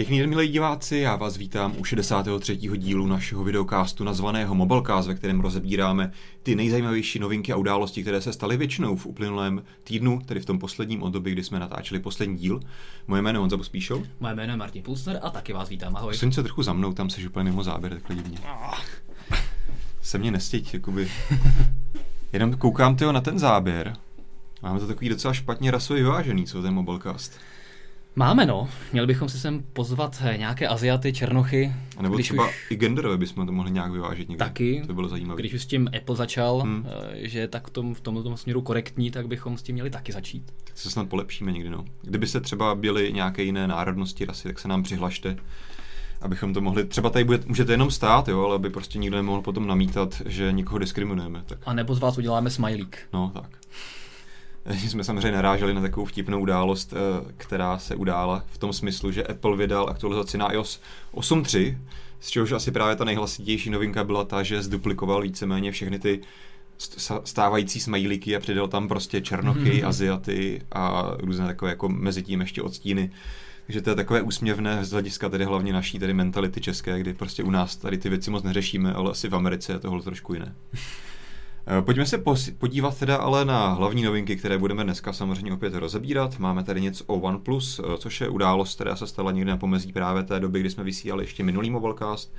Pěkný den, milí diváci, já vás vítám u 63. dílu našeho videokástu nazvaného Mobilecast, ve kterém rozebíráme ty nejzajímavější novinky a události, které se staly většinou v uplynulém týdnu, tedy v tom posledním období, kdy jsme natáčeli poslední díl. Moje jméno je Honza Pospíšil. Moje jméno je Martin Pulsner a taky vás vítám, ahoj. Jsem se trochu za mnou, tam seš úplně mimo záběr, takhle divně. Se mě nestěť, jakoby. Jenom koukám tyho na ten záběr. Máme to takový docela špatně rasově vyvážený, co ten Mobilecast. Máme no, měli bychom si sem pozvat eh, nějaké Aziaty, Černochy. A nebo třeba už... i genderové bychom to mohli nějak vyvážit někde. Taky. To by bylo zajímavé. Když už s tím Apple začal, hmm. Eh, že je tak tom, v tomto směru korektní, tak bychom s tím měli taky začít. Tak se snad polepšíme někdy, no. Kdybyste třeba byli nějaké jiné národnosti, rasy, tak se nám přihlašte abychom to mohli, třeba tady bude, můžete jenom stát, jo, ale aby prostě nikdo nemohl potom namítat, že někoho diskriminujeme. Tak. A nebo z vás uděláme smajlík. No, tak. jsme samozřejmě naráželi na takovou vtipnou událost, eh, která se udála v tom smyslu, že Apple vydal aktualizaci na iOS 8.3, z čehož asi právě ta nejhlasitější novinka byla ta, že zduplikoval víceméně všechny ty stávající smajlíky a přidal tam prostě černochy, mm-hmm. aziaty a různé takové jako mezi tím ještě odstíny. Takže to je takové úsměvné z hlediska tedy hlavně naší tedy mentality české, kdy prostě u nás tady ty věci moc neřešíme, ale asi v Americe je tohle trošku jiné. Eh, pojďme se podívat teda ale na hlavní novinky, které budeme dneska samozřejmě opět rozebírat. Máme tady něco o OnePlus, eh, což je událost, která se stala někde na pomezí právě té doby, kdy jsme vysílali ještě minulý mobilecast.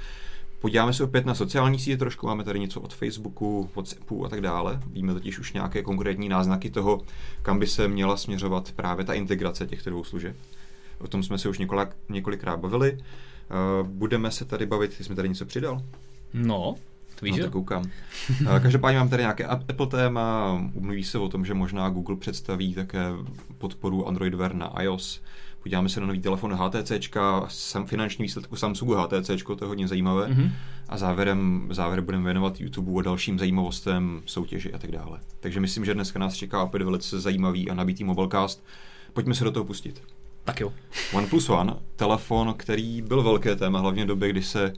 Podíváme se opět na sociální sítě trošku, máme tady něco od Facebooku, WhatsAppu a tak dále. Víme totiž už nějaké konkrétní náznaky toho, kam by se měla směřovat právě ta integrace těchto dvou služeb. O tom jsme se už několik, několikrát bavili. Eh, budeme se tady bavit, ty jsme tady něco přidal? No, Víš, no, to koukám. Eh, každopádně mám tady nějaké Apple téma, mluví se o tom, že možná Google představí také podporu Android Wear na iOS. Podíváme se na nový telefon HTC, sam, finanční výsledku Samsungu HTC, to je hodně zajímavé. Mm-hmm. A závěrem, závěrem budeme věnovat YouTube a dalším zajímavostem, soutěži a tak dále. Takže myslím, že dneska nás čeká opět velice zajímavý a nabitý mobilecast. Pojďme se do toho pustit. Tak jo. OnePlus One, telefon, který byl velké téma, hlavně v době, kdy se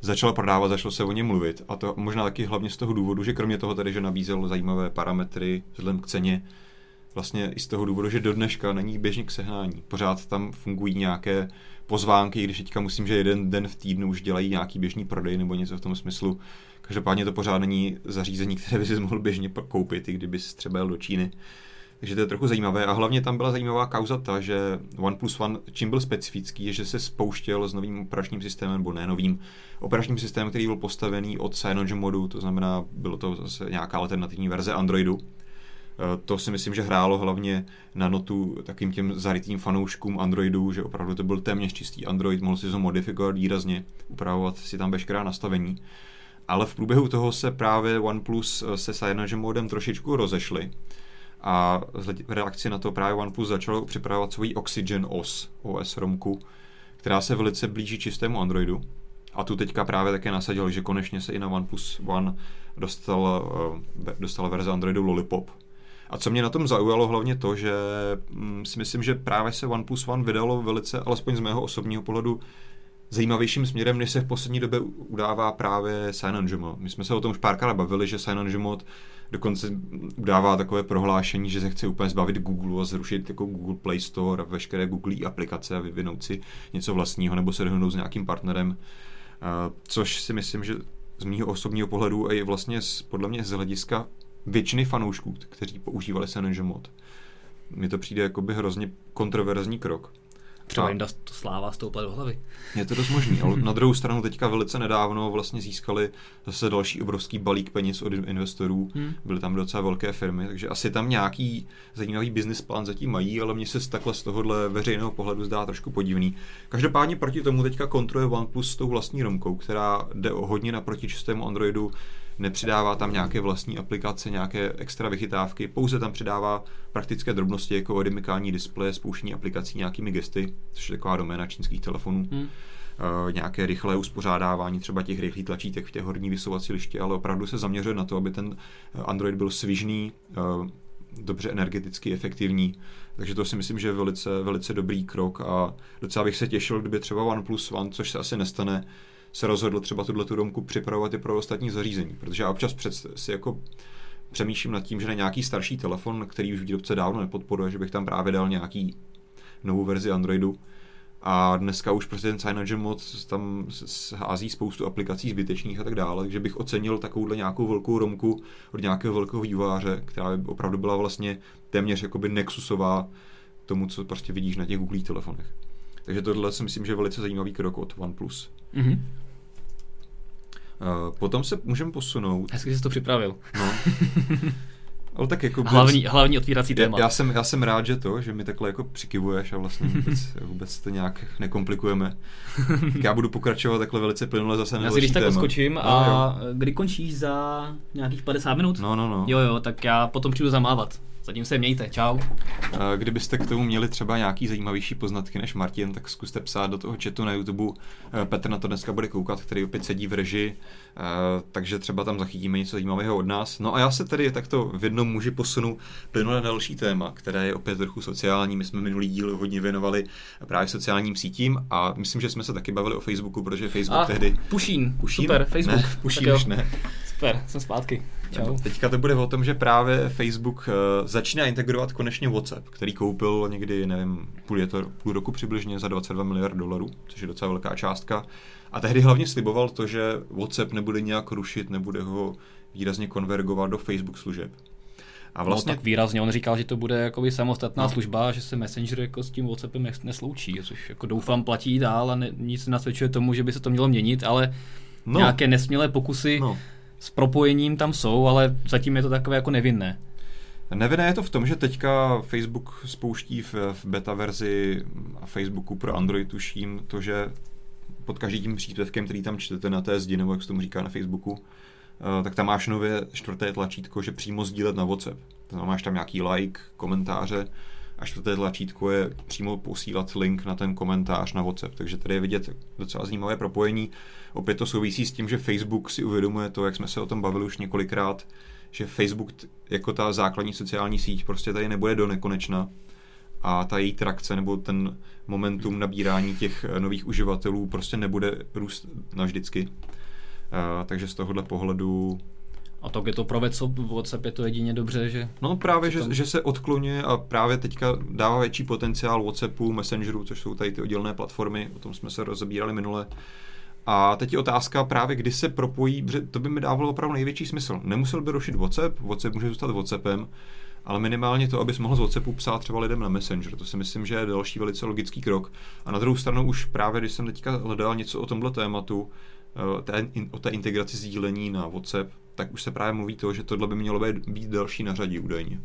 začal prodávat, začalo se o něm mluvit. A to možná taky hlavně z toho důvodu, že kromě toho tady, že nabízel zajímavé parametry vzhledem k ceně, vlastně i z toho důvodu, že do dneška není běžně k sehnání. Pořád tam fungují nějaké pozvánky, když teďka musím, že jeden den v týdnu už dělají nějaký běžný prodej nebo něco v tom smyslu. Každopádně to pořád není zařízení, které by si mohl běžně koupit, i kdyby třeba jel do Číny. Takže to je trochu zajímavé. A hlavně tam byla zajímavá kauza ta, že OnePlus One, čím byl specifický, je, že se spouštěl s novým operačním systémem, nebo ne novým operačním systémem, který byl postavený od Cyanogen modu, to znamená, bylo to zase nějaká alternativní verze Androidu. E, to si myslím, že hrálo hlavně na notu takým těm zarytým fanouškům Androidu, že opravdu to byl téměř čistý Android, mohl si to modifikovat výrazně, upravovat si tam veškerá nastavení. Ale v průběhu toho se právě OnePlus se Cyanogen modem trošičku rozešly a v reakci na to právě OnePlus začalo připravovat svůj Oxygen OS, OS romku, která se velice blíží čistému Androidu. A tu teďka právě také nasadil, že konečně se i na OnePlus One dostal, eh, dostala verze Androidu Lollipop. A co mě na tom zaujalo hlavně to, že mm, si myslím, že právě se OnePlus One vydalo velice, alespoň z mého osobního pohledu, zajímavějším směrem, než se v poslední době udává právě CyanogenMod. My jsme se o tom už párkrát bavili, že CyanogenMod dokonce udává takové prohlášení, že se chce úplně zbavit Google a zrušit jako Google Play Store a veškeré Google aplikace a vyvinout si něco vlastního nebo se dohodnout s nějakým partnerem. Což si myslím, že z mého osobního pohledu a je vlastně z, podle mě z hlediska většiny fanoušků, kteří používali CyanogenMod. Mně to přijde jako by hrozně kontroverzní krok. Třeba jim to sláva stoupla do hlavy. Je to dost možný, ale na druhou stranu teďka velice nedávno vlastně získali zase další obrovský balík peněz od investorů. Hmm. Byly tam docela velké firmy, takže asi tam nějaký zajímavý business plán zatím mají, ale mně se takhle z tohohle veřejného pohledu zdá trošku podivný. Každopádně proti tomu teďka kontruje OnePlus s tou vlastní romkou, která jde hodně naproti čistému Androidu nepřidává tam nějaké vlastní aplikace, nějaké extra vychytávky, pouze tam přidává praktické drobnosti jako odemykání displeje, spouštění aplikací nějakými gesty, což je taková doména čínských telefonů. Hmm. Uh, nějaké rychlé uspořádávání třeba těch rychlých tlačítek v těch horní vysouvací liště, ale opravdu se zaměřuje na to, aby ten Android byl svižný, uh, dobře energeticky efektivní. Takže to si myslím, že je velice, velice dobrý krok a docela bych se těšil, kdyby třeba OnePlus One, což se asi nestane, se rozhodl třeba tuhle tu domku připravovat i pro ostatní zařízení. Protože já občas před, si jako přemýšlím nad tím, že na nějaký starší telefon, který už výrobce dávno nepodporuje, že bych tam právě dal nějaký novou verzi Androidu, A dneska už prostě ten Cyanogen mod tam hází spoustu aplikací zbytečných a tak dále, takže bych ocenil takovouhle nějakou velkou romku od nějakého velkého vývojáře, která by opravdu byla vlastně téměř jakoby nexusová tomu, co prostě vidíš na těch Google telefonech. Takže tohle si myslím, že je velice zajímavý krok od OnePlus. Mm-hmm. Uh, potom se můžeme posunout. Hezky jsi to připravil. No. Ale tak jako hlavní, bez... hlavní otvírací téma. Já, já, jsem, já jsem rád, že to, že mi takhle jako přikivuješ a vlastně vůbec, vůbec to nějak nekomplikujeme. tak já budu pokračovat takhle velice plynule zase na Já si když tak odskočím no, a jo. kdy končíš za nějakých 50 minut? No, no, no. Jo, jo, tak já potom přijdu zamávat. Zatím se mějte, čau. Kdybyste k tomu měli třeba nějaký zajímavější poznatky než Martin, tak zkuste psát do toho chatu na YouTube. Eh, Petr na to dneska bude koukat, který opět sedí v reži, eh, takže třeba tam zachytíme něco zajímavého od nás. No a já se tedy takto v jednom muži posunu plynu na další téma, které je opět trochu sociální. My jsme minulý díl hodně věnovali právě sociálním sítím a myslím, že jsme se taky bavili o Facebooku, protože Facebook a, tehdy... Pušín, Pušín, super, Facebook. Ne, Pušín už ne. Super, jsem zpátky. Čau. Teďka to bude o tom, že právě Facebook uh, začíná integrovat konečně WhatsApp, který koupil někdy, nevím, půl, to, půl roku přibližně za 22 miliard dolarů, což je docela velká částka. A tehdy hlavně sliboval to, že WhatsApp nebude nějak rušit, nebude ho výrazně konvergovat do Facebook služeb. A no, vlastně... No tak výrazně, on říkal, že to bude jakoby samostatná no. služba, že se Messenger jako s tím WhatsAppem nesloučí, což jako doufám platí dál a ne, nic nasvědčuje tomu, že by se to mělo měnit, ale no. nějaké nesmělé pokusy no s propojením tam jsou, ale zatím je to takové jako nevinné. Nevinné je to v tom, že teďka Facebook spouští v, v beta verzi Facebooku pro Android, tuším, to, že pod každým příspěvkem, který tam čtete na té zdi, nebo jak se tomu říká na Facebooku, eh, tak tam máš nově čtvrté tlačítko, že přímo sdílet na WhatsApp. Znamená, máš tam nějaký like, komentáře a čtvrté tlačítko je přímo posílat link na ten komentář na WhatsApp. Takže tady je vidět docela zajímavé propojení. Opět to souvisí s tím, že Facebook si uvědomuje to, jak jsme se o tom bavili už několikrát, že Facebook jako ta základní sociální síť prostě tady nebude do nekonečna a ta její trakce nebo ten momentum nabírání těch nových uživatelů prostě nebude růst navždycky. Uh, takže z tohohle pohledu a to je to pro WhatsApp je to jedině dobře, že... No právě, že, že se odklonuje a právě teďka dává větší potenciál WhatsAppu, Messengeru, což jsou tady ty oddělené platformy, o tom jsme se rozebírali minule. A teď je otázka právě, kdy se propojí, protože to by mi dávalo opravdu největší smysl. Nemusel by rušit WhatsApp, WhatsApp může zůstat WhatsAppem, ale minimálně to, abys mohl z WhatsAppu psát třeba lidem na Messenger. To si myslím, že je další velice logický krok. A na druhou stranu už právě, když jsem teďka hledal něco o tomhle tématu, eh, té, o té integraci sdílení na WhatsApp, tak už se právě mluví to, že tohle by mělo být, být další na řadě údajně.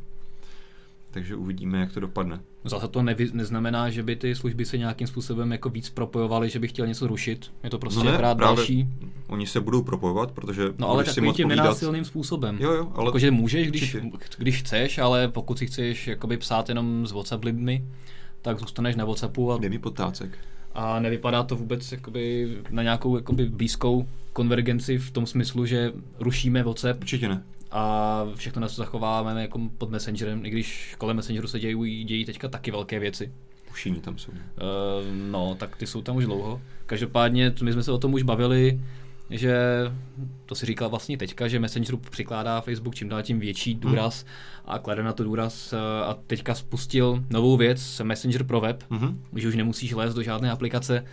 Takže uvidíme, jak to dopadne. Zase to nevy, neznamená, že by ty služby se nějakým způsobem jako víc propojovaly, že by chtěl něco rušit. Je to prostě no ne, právě další. Oni se budou propojovat, protože No ale takovým tím nenásilným způsobem. Jo, jo, ale... Jakože můžeš, když, když chceš, ale pokud si chceš jakoby psát jenom s WhatsApp lidmi, tak zůstaneš na WhatsAppu a... Dej mi potácek. A nevypadá to vůbec jakoby na nějakou jakoby blízkou konvergenci v tom smyslu, že rušíme WhatsApp. Určitě ne. A všechno nás zachováváme jako pod Messengerem, i když kolem Messengeru se dějí, dějí teďka taky velké věci. Ušíní tam jsou. Uh, no, tak ty jsou tam už dlouho. Každopádně, my jsme se o tom už bavili, že to si říkal vlastně teďka, že Messengeru přikládá Facebook čím dál tím větší důraz hmm. a klade na to důraz a teďka spustil novou věc, Messenger pro web, hmm. že už nemusíš lézt do žádné aplikace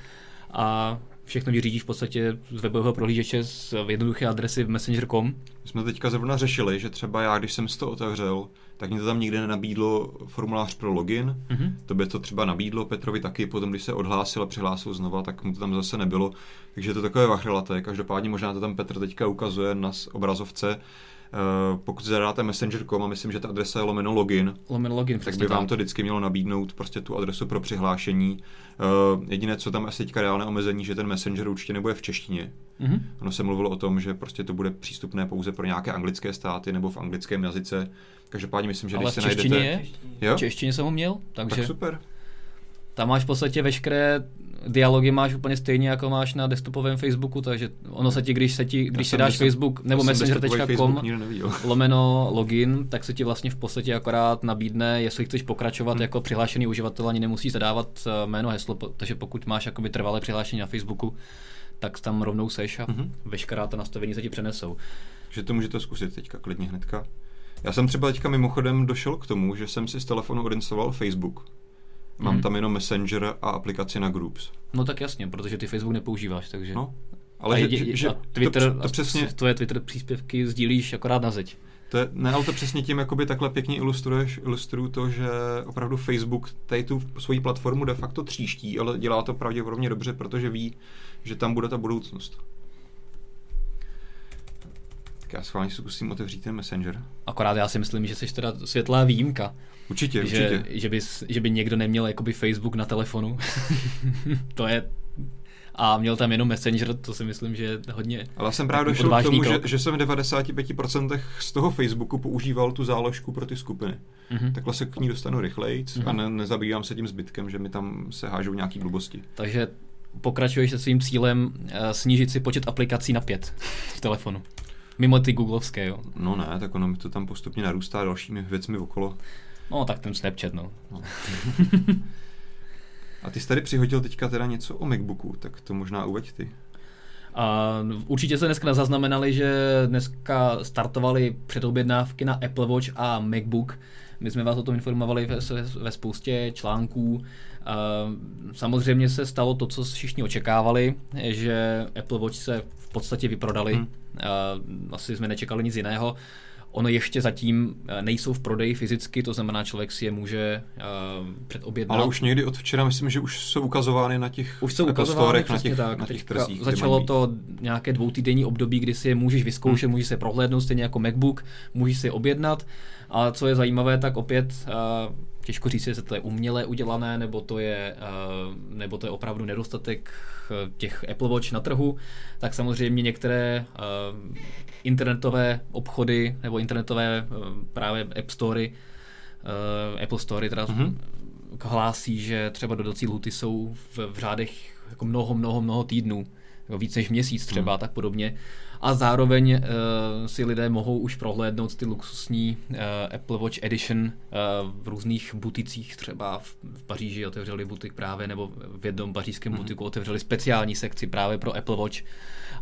a všechno vyřídíš v podstatě z webového prohlížeče z jednoduché adresy v messenger.com. My jsme teďka zrovna řešili, že třeba já, když jsem si to otevřel, tak mi to tam nikdy nenabídlo formulář pro login. Mm-hmm. To by to třeba nabídlo Petrovi taky, potom když se odhlásil a přihlásil znova, tak mu to tam zase nebylo. Takže je to takové vachrlaté. Každopádně možná to tam Petr teďka ukazuje na obrazovce, pokud zadáte messenger.com a myslím, že ta adresa je lomeno login, lomeno login tak by vám to vždycky mělo nabídnout prostě tu adresu pro přihlášení. Uh, jediné, co tam asi teďka reálné omezení, že ten messenger určitě nebude v češtině. Mm-hmm. Ono se mluvilo o tom, že prostě to bude přístupné pouze pro nějaké anglické státy nebo v anglickém jazyce. Každopádně myslím, že Ale když se najdete... je? Jo? V češtině jsem ho měl, takže... Tak super. Tam máš v podstatě veškeré dialogy máš úplně stejně, jako máš na desktopovém Facebooku, takže ono se ti, když, se ti, když si dáš Facebook nebo messenger.com lomeno login, tak se ti vlastně v podstatě akorát nabídne, jestli chceš pokračovat hmm. jako přihlášený uživatel, ani nemusíš zadávat eh, jméno, heslo, takže pokud máš jakoby trvalé přihlášení na Facebooku, tak tam rovnou seš a hmm. veškerá ta nastavení se ti přenesou. Že to můžete zkusit teďka klidně hnedka. Já jsem třeba teďka mimochodem došel k tomu, že jsem si z telefonu odinstaloval Facebook Mám hmm. tam jenom Messenger a aplikaci na Groups. No tak jasně, protože ty Facebook nepoužíváš, takže... No, ale a že, je, že, a Twitter, to, to přesně... tvoje Twitter příspěvky sdílíš akorát na zeď. To je, ne, ale to přesně tím jakoby takhle pěkně ilustruješ, ilustruju to, že opravdu Facebook tady tu svoji platformu de facto tříští, ale dělá to pravděpodobně dobře, protože ví, že tam bude ta budoucnost. Tak já schválně si zkusím otevřít ten Messenger. Akorát já si myslím, že jsi teda světlá výjimka. Určitě, že, určitě. Že by, že by někdo neměl jakoby Facebook na telefonu. to je a měl tam jenom Messenger, to si myslím, že je hodně Ale jsem právě došel k tomu, že, že jsem v 95% z toho Facebooku používal tu záložku pro ty skupiny. Mm-hmm. Takhle se k ní dostanu rychleji mm-hmm. a ne, nezabývám se tím zbytkem, že mi tam se hážou nějaký blbosti. Takže pokračuješ se svým cílem uh, snížit si počet aplikací na pět v telefonu. Mimo ty googlovské, jo? No ne, tak ono mi to tam postupně narůstá dalšími věcmi okolo. No tak ten Snapchat, no. no. A ty jsi tady přihodil teďka teda něco o MacBooku, tak to možná uveď ty. A určitě se dneska zaznamenali, že dneska startovaly předobjednávky na Apple Watch a MacBook. My jsme vás o tom informovali ve, ve spoustě článků. A samozřejmě se stalo to, co všichni očekávali, že Apple Watch se v podstatě vyprodali. Hmm. Asi jsme nečekali nic jiného. Ono ještě zatím eh, nejsou v prodeji fyzicky, to znamená, člověk si je může uh, předobjednat. Ale už někdy od včera myslím, že už jsou ukazovány na těch už jsou ukazovány, na těch, tak. na těch trzích. Začalo to nějaké dvoutýdenní období, kdy si je můžeš vyzkoušet, hmm. můžeš se prohlédnout, stejně jako MacBook, můžeš si je objednat. A co je zajímavé, tak opět uh, těžko říct, jestli to je uměle udělané, nebo to je, uh, nebo to je opravdu nedostatek těch Apple Watch na trhu, tak samozřejmě některé uh, internetové obchody nebo internetové uh, právě App Story, Apple Story teda mm-hmm. hlásí, že třeba dodací lhuty jsou v, v řádech jako mnoho, mnoho, mnoho týdnů, víc než měsíc třeba, mm. tak podobně a zároveň uh, si lidé mohou už prohlédnout ty luxusní uh, Apple Watch Edition uh, v různých buticích, třeba v, v Paříži otevřeli butik právě, nebo v jednom pařížském mm-hmm. butiku otevřeli speciální sekci právě pro Apple Watch.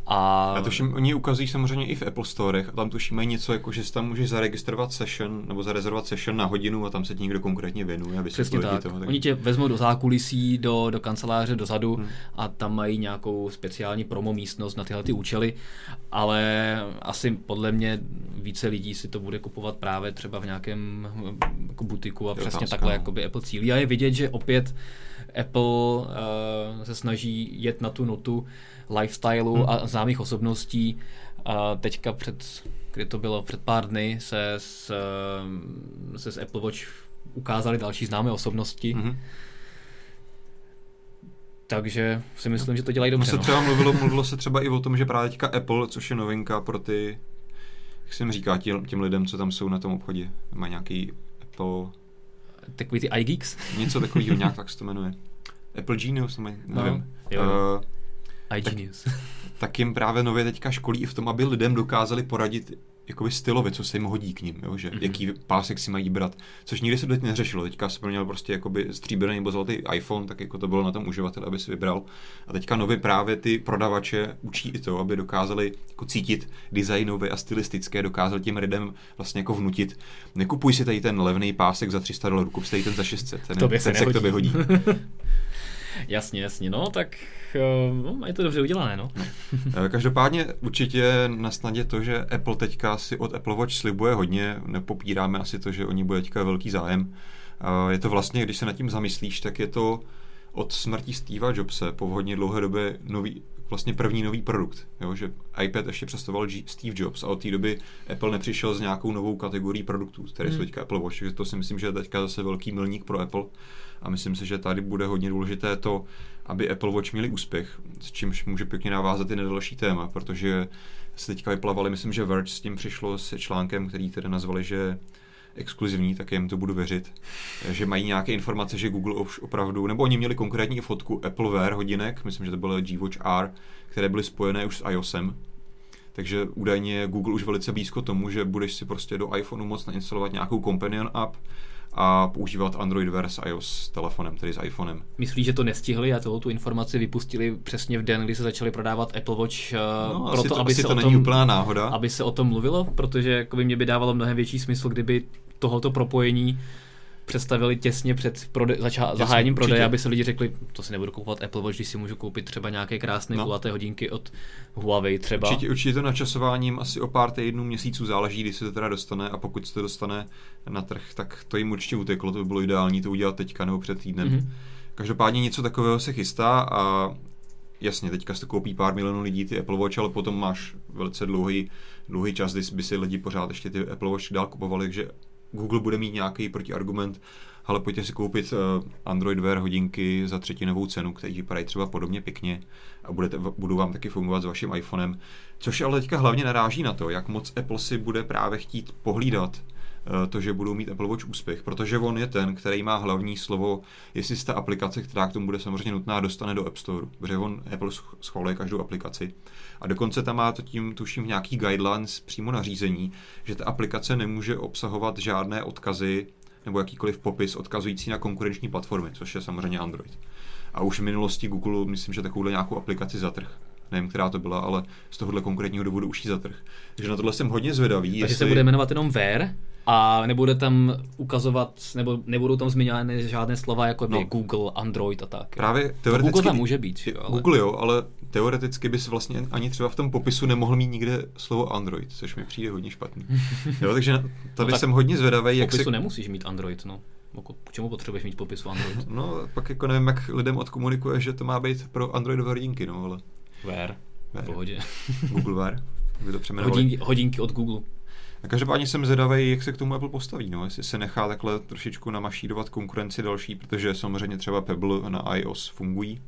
A... Já tuším, oni ukazují samozřejmě i v Apple Storech a tam tuším mají něco, jako že si tam můžeš zaregistrovat session nebo zarezervovat session na hodinu a tam se ti někdo konkrétně věnuje. Aby Přesně tak. Toho, tak. Oni tě vezmou do zákulisí, do, do kanceláře, dozadu hmm. a tam mají nějakou speciální promo místnost na tyhle ty účely ale asi podle mě více lidí si to bude kupovat právě třeba v nějakém jako butiku a přesně otázka, takhle no. jakoby Apple cílí. A je vidět, že opět Apple uh, se snaží jet na tu notu lifestyleu hmm. a známých osobností. A teďka před, kdy to bylo před pár dny, se s, se s Apple Watch ukázali další známé osobnosti. Hmm takže si myslím, že to dělají dobře. Se no. třeba mluvilo, mluvilo se třeba i o tom, že právě teďka Apple, což je novinka pro ty, jak se jim říká těm, těm lidem, co tam jsou na tom obchodě, má nějaký Apple... Takový ty iGeeks? Něco takového, nějak tak se to jmenuje. Apple Genius, nevím. No, jo, jo. Uh, iGenius. Tak, tak jim právě nově teďka školí i v tom, aby lidem dokázali poradit jakoby stylově, co se jim hodí k ním, jo? že mm-hmm. jaký pásek si mají brát, což nikdy se teď neřešilo. Teďka se měl prostě jakoby stříbrný nebo zlatý iPhone, tak jako to bylo na tom uživateli, aby si vybral. A teďka nově právě ty prodavače učí i to, aby dokázali jako cítit designové a stylistické, dokázali těm lidem vlastně jako vnutit. Nekupuj si tady ten levný pásek za 300 dolarů, kup si tady ten za 600, ten, ten se, se k tobě hodí. jasně, jasně, no tak no, je to dobře udělané, no. Eh, každopádně určitě na snadě to, že Apple teďka si od Apple Watch slibuje hodně, nepopíráme asi to, že oni bude teďka velký zájem. Eh, je to vlastně, když se nad tím zamyslíš, tak je to od smrti Steva Jobse po hodně dlouhé době nový, vlastně první nový produkt. Jo? Že iPad ještě představoval G- Steve Jobs a od té doby Apple nepřišel s nějakou novou kategorií produktů, které hmm. jsou teďka Apple Watch. Takže to si myslím, že je teďka zase velký milník pro Apple a myslím si, že tady bude hodně důležité to, aby Apple Watch měli úspěch, s čímž může pěkně navázat i na další téma, protože se teďka vyplavali, myslím, že Verge s tím přišlo se článkem, který tedy nazvali, že exkluzivní, tak jim to budu věřit, že mají nějaké informace, že Google už opravdu, nebo oni měli konkrétní fotku Apple Wear hodinek, myslím, že to bylo G-Watch R, které byly spojené už s iOSem, takže údajně Google už velice blízko tomu, že budeš si prostě do iPhoneu moc nainstalovat nějakou companion app, a používat Android Wear s iOS telefonem, tedy s iPhonem. Myslíš, že to nestihli a celou tu informaci vypustili přesně v den, kdy se začali prodávat Apple Watch? Eh, no, proto, asi to, aby asi se to o tom, není úplná náhoda. Aby se o tom mluvilo, protože jako by mě by dávalo mnohem větší smysl, kdyby tohoto propojení představili těsně před prode- zača- zahájením prodeje, aby se lidi řekli, to si nebudu kupovat Apple Watch, když si můžu koupit třeba nějaké krásné no. kulaté hodinky od Huawei třeba. Určitě, určitě to načasováním asi o pár týdnů, měsíců záleží, kdy se to teda dostane a pokud se to dostane na trh, tak to jim určitě uteklo, to by bylo ideální to udělat teďka nebo před týdnem. Mm-hmm. Každopádně něco takového se chystá a jasně, teďka se to koupí pár milionů lidí ty Apple Watch, ale potom máš velice dlouhý, dlouhý čas, kdy by si lidi pořád ještě ty Apple Watch dál kupovali, takže Google bude mít nějaký protiargument, ale pojďte si koupit uh, Android Wear hodinky za třetinovou cenu, které vypadají třeba podobně pěkně a budete, budou vám taky fungovat s vaším iPhonem. Což ale teďka hlavně naráží na to, jak moc Apple si bude právě chtít pohlídat Eh, to, že budou mít Apple Watch úspěch, protože on je ten, který má hlavní slovo, jestli se ta aplikace, která k tomu bude samozřejmě nutná, dostane do App Store, protože on Apple schvaluje každou aplikaci. A dokonce tam má to tím, tuším, nějaký guidelines přímo nařízení, že ta aplikace nemůže obsahovat žádné odkazy nebo jakýkoliv popis odkazující na konkurenční platformy, což je samozřejmě Android. A už v minulosti Google, myslím, že takovouhle nějakou aplikaci zatrh nevím, která to byla, ale z tohohle konkrétního důvodu už ji zatrh. Takže na tohle jsem hodně zvědavý. Takže jestli... se bude jmenovat jenom Wear? A nebude tam ukazovat, nebo nebudou tam zmiňovány žádné slova jako no. Google, Android a tak. Právě teoreticky... Google tam může být, jo, ale... Google jo, ale teoreticky bys vlastně ani třeba v tom popisu nemohl mít nikde slovo Android, což mi přijde hodně špatný. jo, takže tady no jsem hodně zvědavý, jak se... nemusíš mít Android, no. K čemu potřebuješ mít popis Android? no, pak jako nevím, jak lidem odkomunikuje, že to má být pro Androidové hodinky, no, ale... Wear. Wear. Pohodě. Google Wear. to Hodinky, hodinky od Google. A každopádně jsem zvědavý, jak se k tomu Apple postaví, no, jestli se nechá takhle trošičku namašírovat konkurenci další, protože samozřejmě třeba Pebble na iOS fungují.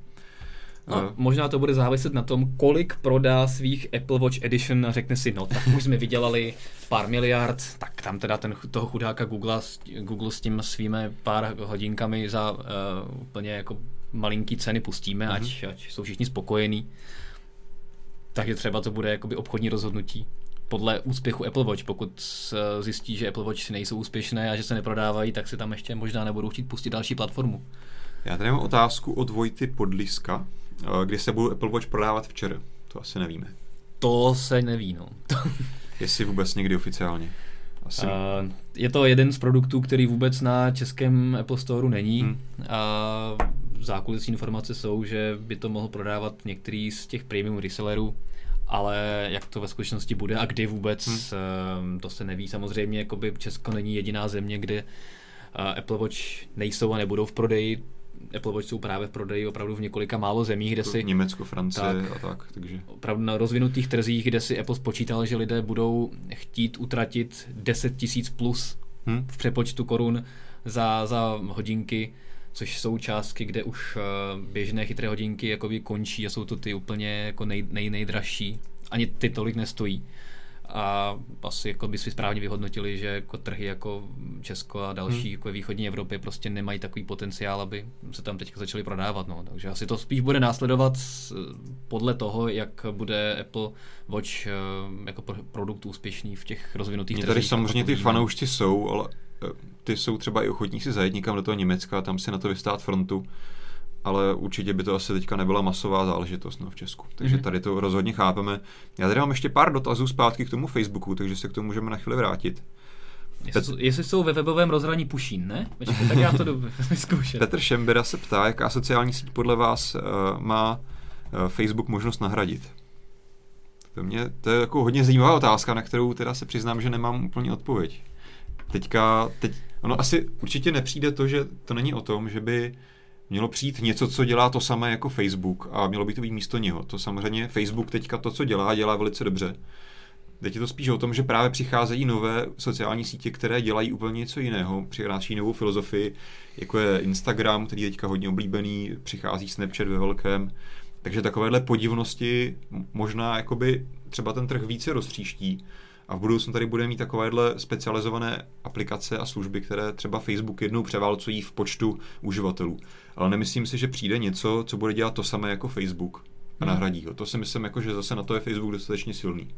No, uh, možná to bude záviset na tom, kolik prodá svých Apple Watch Edition a řekne si, no tak už jsme vydělali pár miliard, tak tam teda ten, toho chudáka Google, Google s tím svými pár hodinkami za uh, úplně jako malinký ceny pustíme, uh-huh. ať, ať jsou všichni spokojení. Takže třeba to bude jakoby obchodní rozhodnutí podle úspěchu Apple Watch. Pokud zjistí, že Apple Watch si nejsou úspěšné a že se neprodávají, tak si tam ještě možná nebudou chtít pustit další platformu. Já tady mám otázku od Vojty Podliska, eh, kdy se budou Apple Watch prodávat včera. To asi nevíme. To se neví, no. Jestli vůbec někdy oficiálně. Asi. Uh, je to jeden z produktů, který vůbec na českém Apple Store není. Hmm. A zákulisní informace jsou, že by to mohl prodávat některý z těch premium resellerů ale jak to ve skutečnosti bude a kdy vůbec, hmm. to se neví. Samozřejmě jakoby Česko není jediná země, kde eh, Apple Watch nejsou a nebudou v prodeji. Apple Watch jsou právě v prodeji opravdu v několika málo zemích, kde si... Německo, Francie tak, a tak, takže... Opravdu na rozvinutých trzích, kde si Apple spočítal, že lidé budou chtít utratit 10 tisíc plus hmm. v přepočtu korun za, za hodinky, což jsou částky, kde už eh, běžné chytré hodinky jakoby končí a jsou to ty úplně jako nej, nej, nejdražší. Ani ty tolik nestojí. A asi jako by si správně vyhodnotili, že jako trhy jako Česko a další hmm. jako východní Evropy prostě nemají takový potenciál, aby se tam teďka začaly prodávat. No. Takže asi to spíš bude následovat podle toho, jak bude Apple Watch eh, jako produkt úspěšný v těch rozvinutých trzích. Tady samozřejmě ty fanoušci jsou, ale ty jsou třeba i ochotní si zajet někam do toho Německa a tam si na to vystát frontu, ale určitě by to asi teďka nebyla masová záležitost no, v Česku. Takže mm-hmm. tady to rozhodně chápeme. Já tady mám ještě pár dotazů zpátky k tomu Facebooku, takže se k tomu můžeme na chvíli vrátit. Jestli, Pet... jestli jsou ve webovém rozhraní Pušín, ne? Počkej, tak já to vyzkoušet. Petr Šembera se ptá, jaká sociální síť podle vás uh, má uh, Facebook možnost nahradit. To, mě, to je jako hodně zajímavá otázka, na kterou teda se přiznám, že nemám úplně odpověď. Teďka, teď, ono asi určitě nepřijde to, že to není o tom, že by mělo přijít něco, co dělá to samé jako Facebook a mělo by to být místo něho. To samozřejmě Facebook teďka to, co dělá, dělá velice dobře. Teď je to spíš o tom, že právě přicházejí nové sociální sítě, které dělají úplně něco jiného, přináší novou filozofii, jako je Instagram, který je teďka hodně oblíbený, přichází Snapchat ve velkém. Takže takovéhle podivnosti možná jakoby třeba ten trh více roztříští a v budoucnu tady bude mít takovéhle specializované aplikace a služby, které třeba Facebook jednou převálcují v počtu uživatelů. Ale nemyslím si, že přijde něco, co bude dělat to samé jako Facebook a hmm. nahradí ho. To si myslím, jako, že zase na to je Facebook dostatečně silný.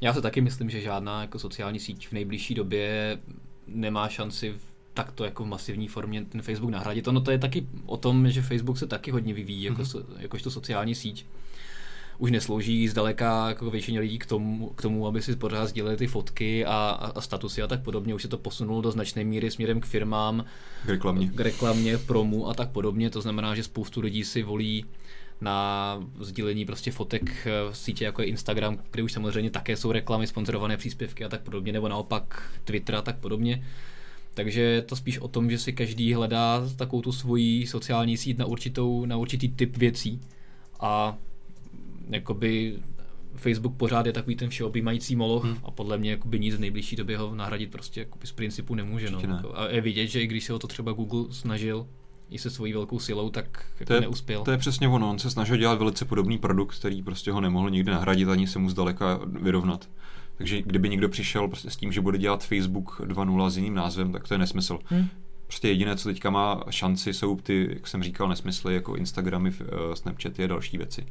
Já se taky myslím, že žádná jako sociální síť v nejbližší době nemá šanci takto jako v masivní formě ten Facebook nahradit. Ono to je taky o tom, že Facebook se taky hodně vyvíjí jako, mm-hmm. jakožto sociální síť. Už neslouží zdaleka jako většině lidí k tomu, k tomu, aby si pořád sdíleli ty fotky a, a, statusy a tak podobně. Už se to posunulo do značné míry směrem k firmám, k reklamě, k reklamě promu a tak podobně. To znamená, že spoustu lidí si volí na sdílení prostě fotek v sítě jako je Instagram, kde už samozřejmě také jsou reklamy, sponzorované příspěvky a tak podobně, nebo naopak Twitter a tak podobně. Takže je to spíš o tom, že si každý hledá takovou tu svoji sociální síť na, určitou, na určitý typ věcí a jakoby Facebook pořád je takový ten všeobjímající moloch hmm. a podle mě jakoby nic v nejbližší době ho nahradit prostě jakoby z principu nemůže. No. Ne. A je vidět, že i když se o to třeba Google snažil i se svojí velkou silou, tak jako to je, neuspěl. To je přesně ono, on se snažil dělat velice podobný produkt, který prostě ho nemohl nikdy nahradit, ani se mu zdaleka vyrovnat. Takže kdyby někdo přišel prostě s tím, že bude dělat Facebook 2.0 s jiným názvem, tak to je nesmysl. Hmm. Prostě jediné, co teďka má šanci, jsou ty, jak jsem říkal, nesmysly jako Instagramy, uh, Snapchaty a další věci.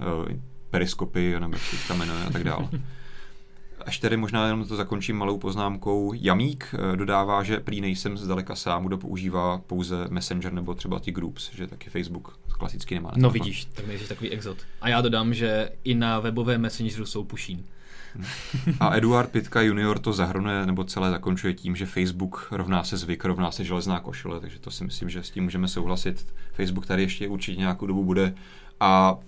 Uh, periskopy, nebo jak se teďka jmenuje a tak dále. Až tedy možná jenom to zakončím malou poznámkou. Jamík uh, dodává, že prý nejsem zdaleka sám, kdo používá pouze Messenger nebo třeba ty groups, že taky Facebook klasicky nemá. No vidíš, tak nejsi takový exot. A já dodám, že i na webové Messengeru jsou pušín. A Eduard Pitka junior to zahrnuje nebo celé zakončuje tím, že Facebook rovná se zvyk, rovná se železná košile, takže to si myslím, že s tím můžeme souhlasit. Facebook tady ještě určitě nějakou dobu bude a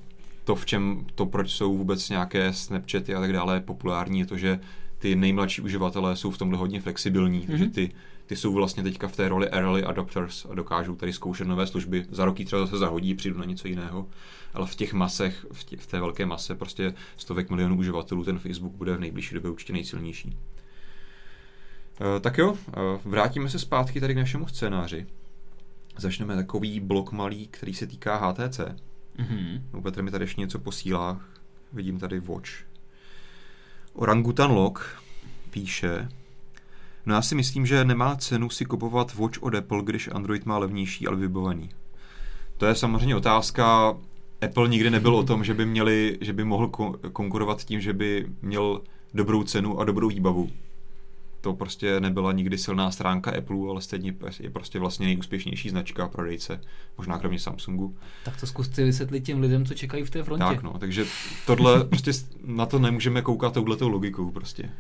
to, v čem to, proč jsou vůbec nějaké Snapchaty a tak dále populární, je to, že ty nejmladší uživatelé jsou v tomhle hodně flexibilní, mm-hmm. takže ty, ty jsou vlastně teďka v té roli early adopters a dokážou tady zkoušet nové služby. Za roky třeba zase zahodí, přijdu na něco jiného ale v těch masech, v, tě, v té velké mase prostě stovek milionů uživatelů ten Facebook bude v nejbližší době určitě nejsilnější. E, tak jo, e, vrátíme se zpátky tady k našemu scénáři. Začneme takový blok malý, který se týká HTC. Mm-hmm. No, Petr mi tady ještě něco posílá. Vidím tady Watch. Orangutan Lock píše, No já si myslím, že nemá cenu si kupovat Watch od Apple, když Android má levnější, ale vybavení. To je samozřejmě otázka, Apple nikdy nebyl o tom, že by, měli, že by mohl konkurovat tím, že by měl dobrou cenu a dobrou výbavu. To prostě nebyla nikdy silná stránka Apple, ale stejně je prostě vlastně nejúspěšnější značka prodejce, možná kromě Samsungu. Tak to zkuste vysvětlit těm lidem, co čekají v té frontě. Tak no, takže tohle prostě na to nemůžeme koukat touhletou logikou prostě.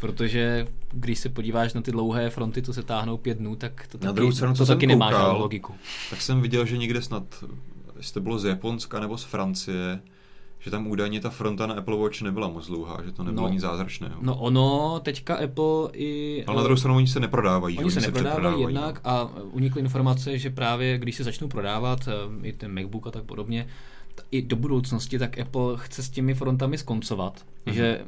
Protože když se podíváš na ty dlouhé fronty, co se táhnou pět dnů, tak to taky, na druhou stranu, to taky koukal, nemá žádnou logiku. Tak jsem viděl, že někde snad jestli to bylo z Japonska nebo z Francie, že tam údajně ta fronta na Apple Watch nebyla moc dlouhá, že to nebylo no, nic zázračného. No ono, teďka Apple i... Ale na druhou stranu oni se neprodávají. Oni, oni se, neprodávají jednak a unikly informace, že právě když se začnou prodávat eh, i ten MacBook a tak podobně, i do budoucnosti, tak Apple chce s těmi frontami skoncovat. Mm-hmm. Že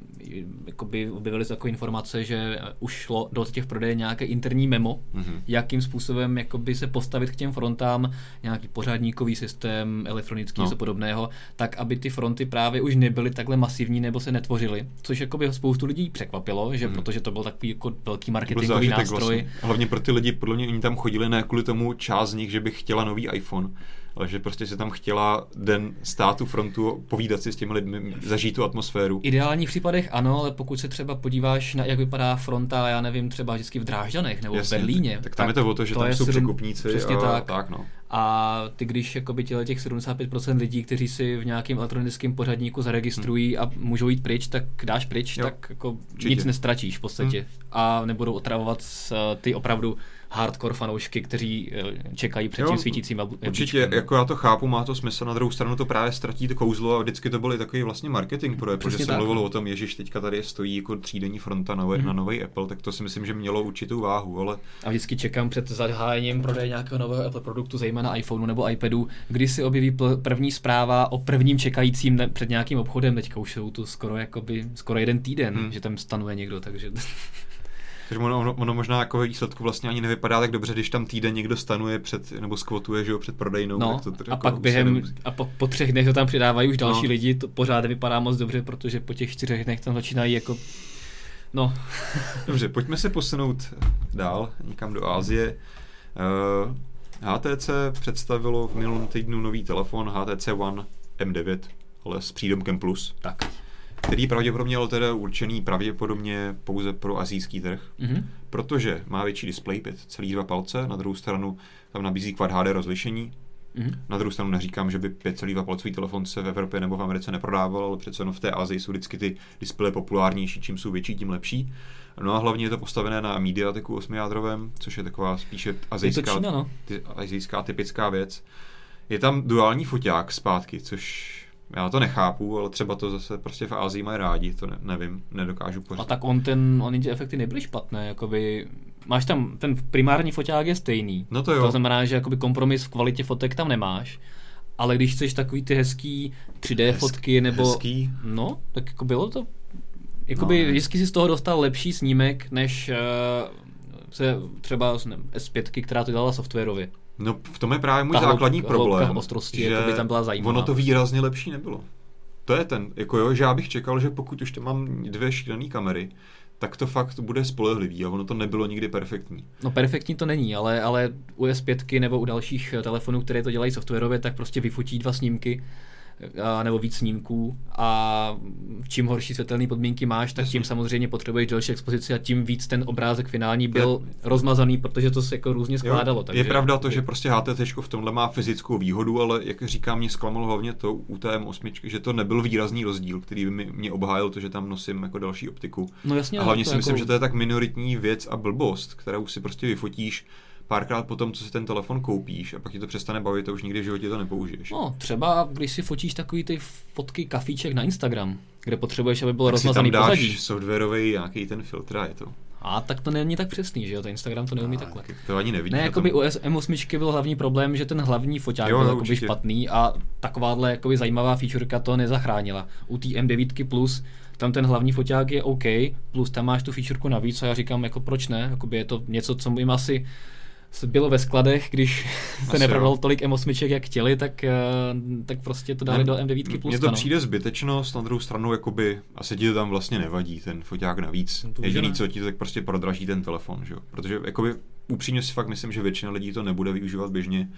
jakoby objevily se takové informace, že už šlo do těch prodejů nějaké interní memo, mm-hmm. jakým způsobem jakoby se postavit k těm frontám, nějaký pořádníkový systém, elektronický, no. podobného, tak aby ty fronty právě už nebyly takhle masivní nebo se netvořily, což jakoby spoustu lidí překvapilo, že mm-hmm. protože to byl takový jako velký marketingový nástroj. Vlastně. Hlavně pro ty lidi, podle mě oni tam chodili ne kvůli tomu část z nich, že by chtěla nový iPhone, ale že prostě se tam chtěla den státu frontu povídat si s těmi lidmi, zažít tu atmosféru. V ideálních případech ano, ale pokud se třeba podíváš na jak vypadá fronta, já nevím, třeba vždycky v Drážďanech nebo Jasně, v Berlíně. Tak, tak tam tak je to o to, že to tam jsou překupníci. Přesně a, tak. tak no. A ty, když jakoby těle těch 75% lidí, kteří si v nějakém elektronickém pořadníku zaregistrují hmm. a můžou jít pryč, tak dáš pryč, jo. tak jako nic nestratíš v podstatě. Hmm. A nebudou otravovat ty opravdu hardcore fanoušky, kteří eh, čekají před jo, tím svítícím Určitě, jako já to chápu, má to smysl, na druhou stranu to právě ztratí to kouzlo a vždycky to byl takový vlastně marketing pro Apple, že se mluvilo o tom, ježiš, teďka tady stojí jako třídenní fronta na, mm-hmm. na nový Apple, tak to si myslím, že mělo určitou váhu, ale... A vždycky čekám před zahájením prodeje nějakého nového Apple produktu, zejména iPhoneu nebo iPadu, kdy si objeví první zpráva o prvním čekajícím před nějakým obchodem, teďka už jsou tu skoro, jakoby, skoro jeden týden, hmm. že tam stanuje někdo, takže... Takže ono, ono, možná jako výsledku vlastně ani nevypadá tak dobře, když tam týden někdo stanuje před, nebo skvotuje, že jo, před prodejnou. No, tak to a jako pak během, a po, po, třech dnech to tam přidávají už další no. lidi, to pořád vypadá moc dobře, protože po těch čtyřech dnech tam začínají jako No. Dobře, pojďme se posunout dál, někam do Ázie. Uh, eh, HTC představilo v minulém týdnu nový telefon HTC One M9, ale s přídomkem Plus. Tak který pravděpodobně byl teda určený pravděpodobně pouze pro azijský trh, mm-hmm. protože má větší display, pět celý dva palce, na druhou stranu tam nabízí Quad HD rozlišení, Mm-hmm. Na druhou stranu neříkám, že by 5,2 palcový telefon se v Evropě nebo v Americe neprodával, ale přece jenom v té Azii jsou vždycky ty displeje populárnější, čím jsou větší, tím lepší. No a hlavně je to postavené na Mediategu 8 jádrovém, což je taková spíše azijská, Čína, no. ty, azijská typická věc. Je tam duální foťák zpátky, což já to nechápu, ale třeba to zase prostě v Ázii mají rádi, to ne, nevím, nedokážu pořád. A tak on ten, on ty efekty nebyly špatné, jakoby, máš tam, ten primární foťák je stejný. No to jo. To znamená, že jakoby kompromis v kvalitě fotek tam nemáš. Ale když chceš takový ty hezký 3D Hez, fotky nebo... Hezký? No, tak jako bylo to Jakoby no. vždycky si z toho dostal lepší snímek, než uh, se třeba S5, která to dělala softwarově. No v tom je právě můj Ta základní hloubka, problém, ostrosti, že by tam byla zajímavá. ono to výrazně lepší nebylo. To je ten, jako jo, že já bych čekal, že pokud už tam mám dvě šílené kamery, tak to fakt bude spolehlivý a ono to nebylo nikdy perfektní. No perfektní to není, ale, ale u S5 nebo u dalších telefonů, které to dělají softwarově, tak prostě vyfotí dva snímky nebo víc snímků a čím horší světelné podmínky máš, tak tím samozřejmě potřebuješ další expozici a tím víc ten obrázek finální byl je, rozmazaný, protože to se jako různě skládalo. Jo, takže, je pravda to, že prostě HTC v tomhle má fyzickou výhodu, ale jak říkám, mě zklamalo hlavně to u té M8, že to nebyl výrazný rozdíl, který by mi, mě obhájil to, že tam nosím jako další optiku. No jasně, a hlavně si myslím, jako... že to je tak minoritní věc a blbost, kterou si prostě vyfotíš párkrát po tom, co si ten telefon koupíš a pak ti to přestane bavit a už nikdy v životě to nepoužiješ. No, třeba když si fotíš takový ty fotky kafíček na Instagram, kde potřebuješ, aby bylo rozmazaný tam dáš pozadí. softwarový nějaký ten filtr a je to. A tak to není tak přesný, že jo? Ten Instagram to neumí a, takhle. To ani nevidí. Ne, jakoby u M8 byl hlavní problém, že ten hlavní foťák jo, byl jakoby špatný a takováhle jakoby zajímavá featureka to nezachránila. U té M9 Plus tam ten hlavní foťák je OK, plus tam máš tu featureku navíc a já říkám, jako proč ne? Jakoby je to něco, co jim asi bylo ve skladech, když se neprodal tolik M8, jak chtěli, tak, eh, tak prostě to dali ne, do M9 Mně to no. přijde zbytečnost, na druhou stranu jakoby, asi ti to tam vlastně nevadí, ten foťák navíc. No Jediný, co ti tak prostě prodraží ten telefon, že jo? Protože jakoby upřímně si fakt myslím, že většina lidí to nebude využívat běžně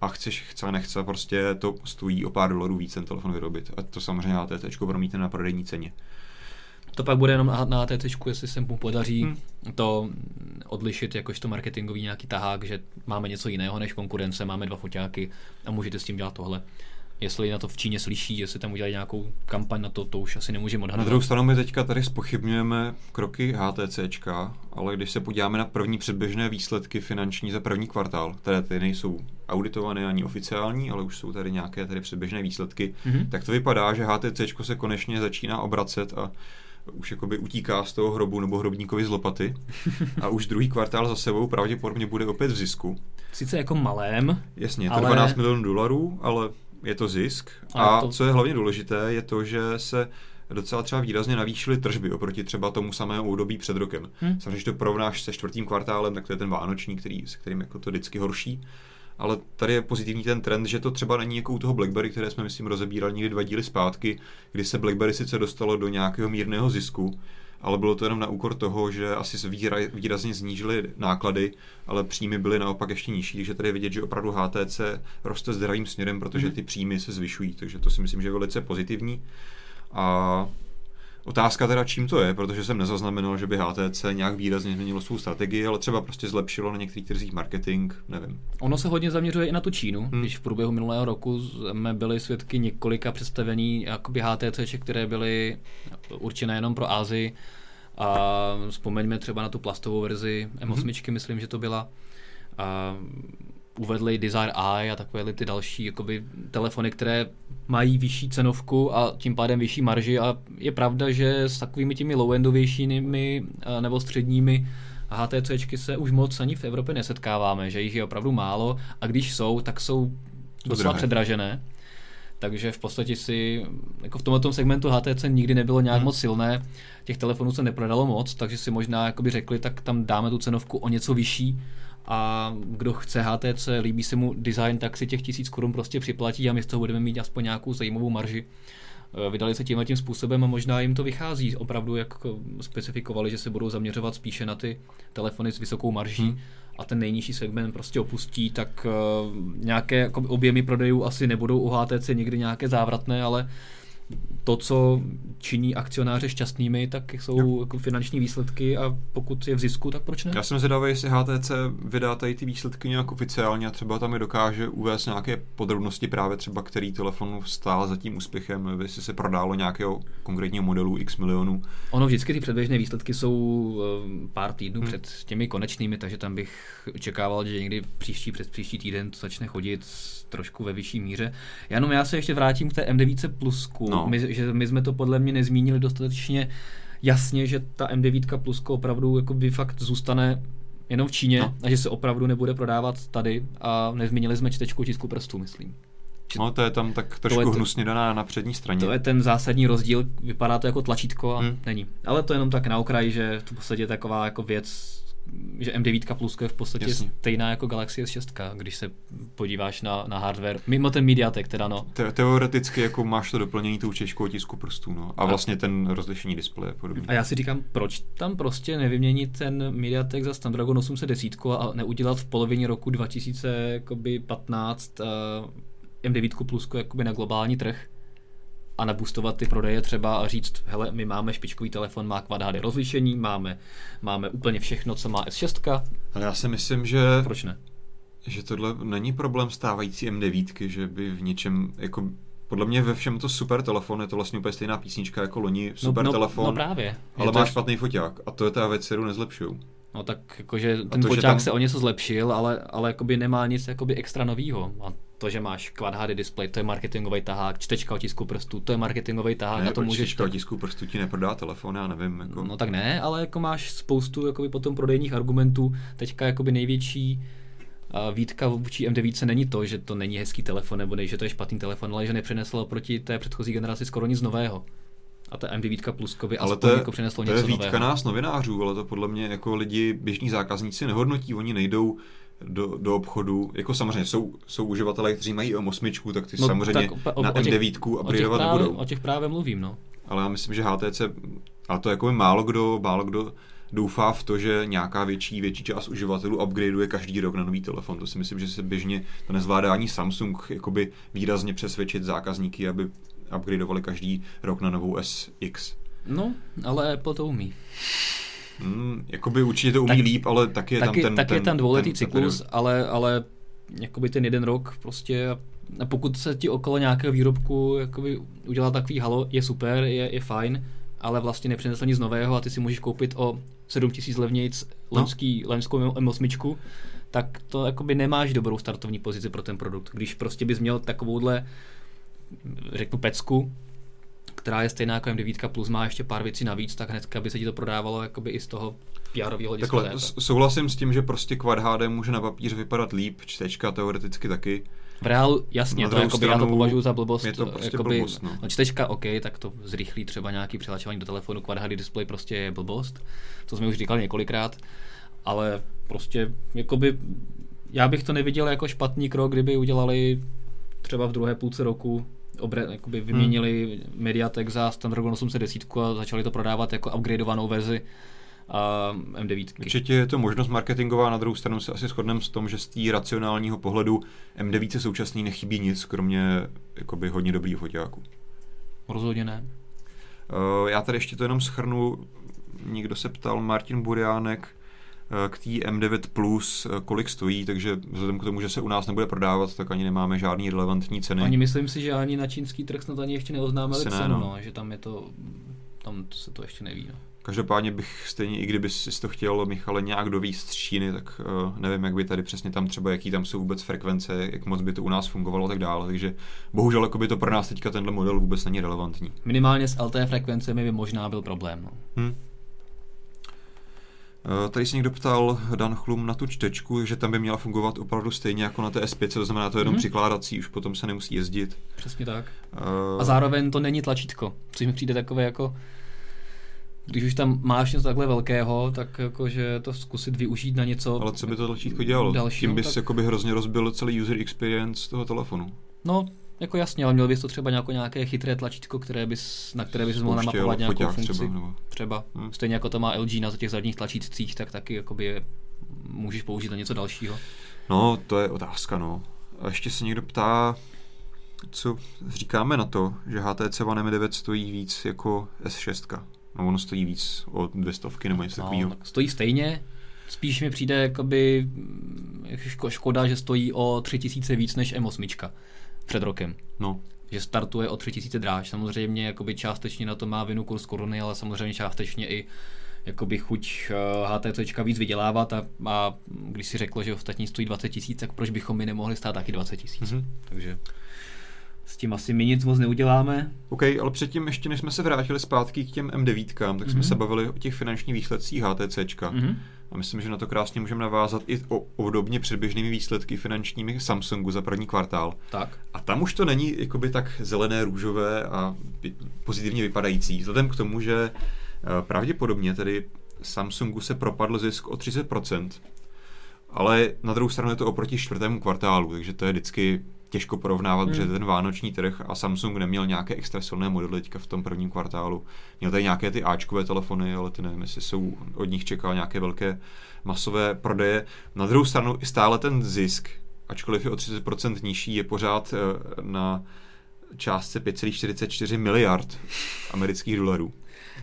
a chceš, chce, nechce, prostě to stojí o pár dolarů víc ten telefon vyrobit. A to samozřejmě ATT promítne na prodejní ceně. To pak bude jenom na ATC, jestli se mu podaří hmm. to odlišit jakožto marketingový nějaký tahák, že máme něco jiného než konkurence, máme dva foťáky a můžete s tím dělat tohle. Jestli na to v Číně slyší, jestli tam udělají nějakou kampaň na to, to už asi nemůžeme odhadnout. Na druhou stranu my teďka tady spochybňujeme kroky HTCčka, ale když se podíváme na první předběžné výsledky finanční za první kvartál, které ty nejsou auditované ani oficiální, ale už jsou tady nějaké tady předběžné výsledky, mm-hmm. tak to vypadá, že HTCčko se konečně začíná obracet a už jakoby utíká z toho hrobu nebo hrobníkovi z lopaty a už druhý kvartál za sebou pravděpodobně bude opět v zisku. Sice jako malém. Jasně, to ale... 12 milionů dolarů, ale je to zisk. A, to... co je hlavně důležité, je to, že se docela třeba výrazně navýšily tržby oproti třeba tomu samému období před rokem. Hmm. Samozřejmě, když to porovnáš se čtvrtým kvartálem, tak to je ten vánoční, který, s kterým jako to vždycky horší ale tady je pozitivní ten trend, že to třeba není jako u toho BlackBerry, které jsme, myslím, rozebírali někdy dva díly zpátky, kdy se BlackBerry sice dostalo do nějakého mírného zisku, ale bylo to jenom na úkor toho, že asi se výrazně snížily náklady, ale příjmy byly naopak ještě nižší, takže tady je vidět, že opravdu HTC roste zdravým směrem, protože mhm. ty příjmy se zvyšují, takže to si myslím, že je velice pozitivní. A Otázka teda, čím to je, protože jsem nezaznamenal, že by HTC nějak výrazně změnilo svou strategii, ale třeba prostě zlepšilo na některých trzích marketing, nevím. Ono se hodně zaměřuje i na tu Čínu, hmm. když v průběhu minulého roku jsme byli svědky několika představení jakoby HTC, které byly určené jenom pro Ázii. A vzpomeňme třeba na tu plastovou verzi M8, hmm. myslím, že to byla. A uvedli Desire Eye a takové ty další jakoby, telefony, které mají vyšší cenovku a tím pádem vyšší marži a je pravda, že s takovými těmi low-endovějšími nebo středními HTCčky se už moc ani v Evropě nesetkáváme, že jich je opravdu málo a když jsou, tak jsou docela Drahé. předražené. Takže v podstatě si, jako v tomto segmentu HTC nikdy nebylo nějak hmm. moc silné, těch telefonů se neprodalo moc, takže si možná jakoby řekli, tak tam dáme tu cenovku o něco vyšší, a kdo chce HTC, líbí se mu design, tak si těch tisíc korun prostě připlatí a my z toho budeme mít aspoň nějakou zajímavou marži. E, vydali se tímhle tím způsobem a možná jim to vychází. Opravdu, jak specifikovali, že se budou zaměřovat spíše na ty telefony s vysokou marží hmm. a ten nejnižší segment prostě opustí, tak uh, nějaké objemy prodejů asi nebudou u HTC někdy nějaké závratné, ale to, co činí akcionáře šťastnými, tak jsou jako finanční výsledky a pokud je v zisku, tak proč ne? Já jsem zvědavý, jestli HTC vydá tady ty výsledky nějak oficiálně a třeba tam je dokáže uvést nějaké podrobnosti právě třeba, který telefon stál za tím úspěchem, jestli se prodálo nějakého konkrétního modelu x milionů. Ono vždycky ty předběžné výsledky jsou eh, pár týdnů hmm. před těmi konečnými, takže tam bych očekával, že někdy příští před příští týden to začne chodit trošku ve vyšší míře. Jenom já se ještě vrátím k té M9 Plusku. No. My, že my jsme to podle mě nezmínili dostatečně jasně, že ta M9 Plusko opravdu by fakt zůstane jenom v Číně no. a že se opravdu nebude prodávat tady a nezmínili jsme čtečku tisku prstů, myslím. No to je tam tak trošku to hnusně daná na přední straně. To je ten zásadní rozdíl, vypadá to jako tlačítko a hmm. není. Ale to je jenom tak na okraji, že to v podstatě taková jako věc, že M9 Plus je v podstatě Jasně. stejná jako Galaxy S6, když se podíváš na, na hardware. Mimo ten Mediatek teda, no. Te- teoreticky jako máš to doplnění tou češkou otisku prstů, no. A, a vlastně ten rozlišení displeje podobně. A já si říkám, proč tam prostě nevyměnit ten Mediatek za Snapdragon 810 a neudělat v polovině roku 2015 uh, M9 Plus jakoby na globální trh a nabustovat ty prodeje třeba a říct, hele, my máme špičkový telefon, má Quad HD rozlišení, máme, máme úplně všechno, co má S6. Ale já si myslím, že... Proč ne? Že tohle není problém stávající M9, že by v něčem, jako podle mě ve všem to super telefon, je to vlastně úplně stejná písnička jako loni, no, super no, no, telefon, no právě. ale máš špatný foťák a to je ta věc, kterou nezlepšují. No tak jakože ten to, foťák tam... se o něco zlepšil, ale, ale jakoby nemá nic jakoby extra novýho. A to, že máš Quad HD display, to je marketingový tahák, čtečka otisku prstů, to je marketingový tahák. Ne, a to můžeš čtečka otisku prstů ti neprodá telefon, já nevím. Jako... No tak ne, ale jako máš spoustu jakoby potom prodejních argumentů. Teďka jakoby největší a výtka vůči M9 není to, že to není hezký telefon nebo ne, že to je špatný telefon, ale že nepřineslo proti té předchozí generaci skoro nic nového. A ta M9 Pluskovi ale to je, jako přineslo to něco je výtka nového. nás novinářů, ale to podle mě jako lidi, běžní zákazníci nehodnotí, oni nejdou do, do obchodu. Jako samozřejmě jsou, jsou uživatelé, kteří mají M8, tak ty no, samozřejmě tak o, na o těch, M9 upgradeovat nebudou. O těch právě mluvím, no. Ale já myslím, že HTC, a to jako málo kdo, málo kdo doufá v to, že nějaká větší, větší část uživatelů upgradeuje každý rok na nový telefon. To si myslím, že se běžně to nezvládá ani Samsung jakoby výrazně přesvědčit zákazníky, aby upgradeovali každý rok na novou SX. No, ale Apple to umí. Hmm, jakoby určitě to umí tak, líp, ale tak je taky, tam ten... Tak je ten dvouletý ten, cyklus, ten, ale, ale jakoby ten jeden rok prostě a pokud se ti okolo nějakého výrobku jakoby udělá takový halo, je super, je, je fajn, ale vlastně nepřinesl nic nového a ty si můžeš koupit o 7000 levnějc lemský, no. lemskou M8, tak to jakoby nemáš dobrou startovní pozici pro ten produkt. Když prostě bys měl takovouhle, řeknu, pecku, která je stejná jako M9 plus, má ještě pár věcí navíc, tak hnedka by se ti to prodávalo jakoby i z toho PR-ového hlediska. Takhle, souhlasím s tím, že prostě Quad HD může na papíře vypadat líp, čtečka teoreticky taky. V reálu, jasně, na to jakoby, já to považuji za blbost. Je to prostě jakoby, blbost, no. no. čtečka, OK, tak to zrychlí třeba nějaký přihlačování do telefonu, Quad HD display prostě je blbost, to jsme už říkali několikrát, ale prostě, jakoby, já bych to neviděl jako špatný krok, kdyby udělali třeba v druhé půlce roku obre, jakoby vyměnili hmm. Mediatek za Snapdragon 810 a začali to prodávat jako upgradeovanou verzi a M9. Určitě je to možnost marketingová, na druhou stranu se asi shodneme s tom, že z té racionálního pohledu M9 současný nechybí nic, kromě jakoby hodně dobrých foťáků. Rozhodně ne. Uh, já tady ještě to jenom schrnu. Někdo se ptal, Martin Buriánek, k té M9 Plus, eh, kolik stojí, takže vzhledem k tomu, že se u nás nebude prodávat, tak ani nemáme žádný relevantní ceny. Ani myslím si, že ani na čínský trh snad ani ještě neoznámili cenu, ne, no. no. že tam je to, tam to se to ještě neví. No. Každopádně bych stejně, i kdyby si to chtěl, Michale, nějak dovíst z Číny, tak uh, nevím, jak by tady přesně tam třeba, jaký tam jsou vůbec frekvence, jak moc by to u nás fungovalo a tak dále. Takže bohužel jako by to pro nás teďka tenhle model vůbec není relevantní. Minimálně s LTE frekvencemi by možná byl problém. No. Hmm. Eh, tady se někdo ptal Dan Chlum na tu čtečku, že tam by měla fungovat opravdu stejně jako na té S5, to znamená to jenom hmm. přikládací, už potom se nemusí jezdit. Přesně tak. Uh... A zároveň to není tlačítko, což mi přijde takové jako když už tam máš něco takhle velkého, tak jakože to zkusit využít na něco Ale co by to tlačítko dělalo? Dalšího, Tím bys tak... jakoby hrozně rozbil celý user experience toho telefonu. No, jako jasně, ale měl bys to třeba nějako, nějaké chytré tlačítko, které bys, na které bys mohl namapovat nějakou funkci. Třeba, nebo... třeba. Hmm. Stejně jako to má LG na těch zadních tlačítcích, tak taky jakoby je, můžeš použít na něco dalšího. No, to je otázka, no. A ještě se někdo ptá, co říkáme na to, že HTC One M9 stojí víc jako S6? No ono stojí víc o dvě stovky nebo něco no, takového. Stojí stejně, spíš mi přijde jakoby mm, škoda, že stojí o tři tisíce víc než M8 před rokem. No. Že startuje o tři tisíce dráž. Samozřejmě jakoby částečně na to má vinu kurz koruny, ale samozřejmě částečně i jakoby chuť HTC eh, víc vydělávat a, a když si řeklo, že ostatní stojí 20 tisíc, tak proč bychom my nemohli stát taky 20 tisíc? Mm-hmm. Takže s tím asi my nic moc neuděláme. OK, ale předtím ještě než jsme se vrátili zpátky k těm M9, tak mm-hmm. jsme mhm. se bavili o těch finančních výsledcích HTC. Mm-hmm. A myslím, že na to krásně můžeme navázat i o obdobně předběžnými výsledky finančními Samsungu za první kvartál. Tak. A tam už to není jakoby tak zelené, růžové a pozitivně vypadající. Vzhledem k tomu, že eh, pravděpodobně tedy Samsungu se propadl zisk o 30%, ale na druhou stranu je to oproti čtvrtému kvartálu, takže to je vždycky těžko porovnávat, hmm. protože ten vánoční trh a Samsung neměl nějaké extra silné modely teďka v tom prvním kvartálu. Měl tady nějaké ty Ačkové telefony, ale ty nevím, jestli jsou od nich čekal nějaké velké masové prodeje. Na druhou stranu i stále ten zisk, ačkoliv je o 30% nižší, je pořád eh, na částce 5,44 miliard amerických dolarů.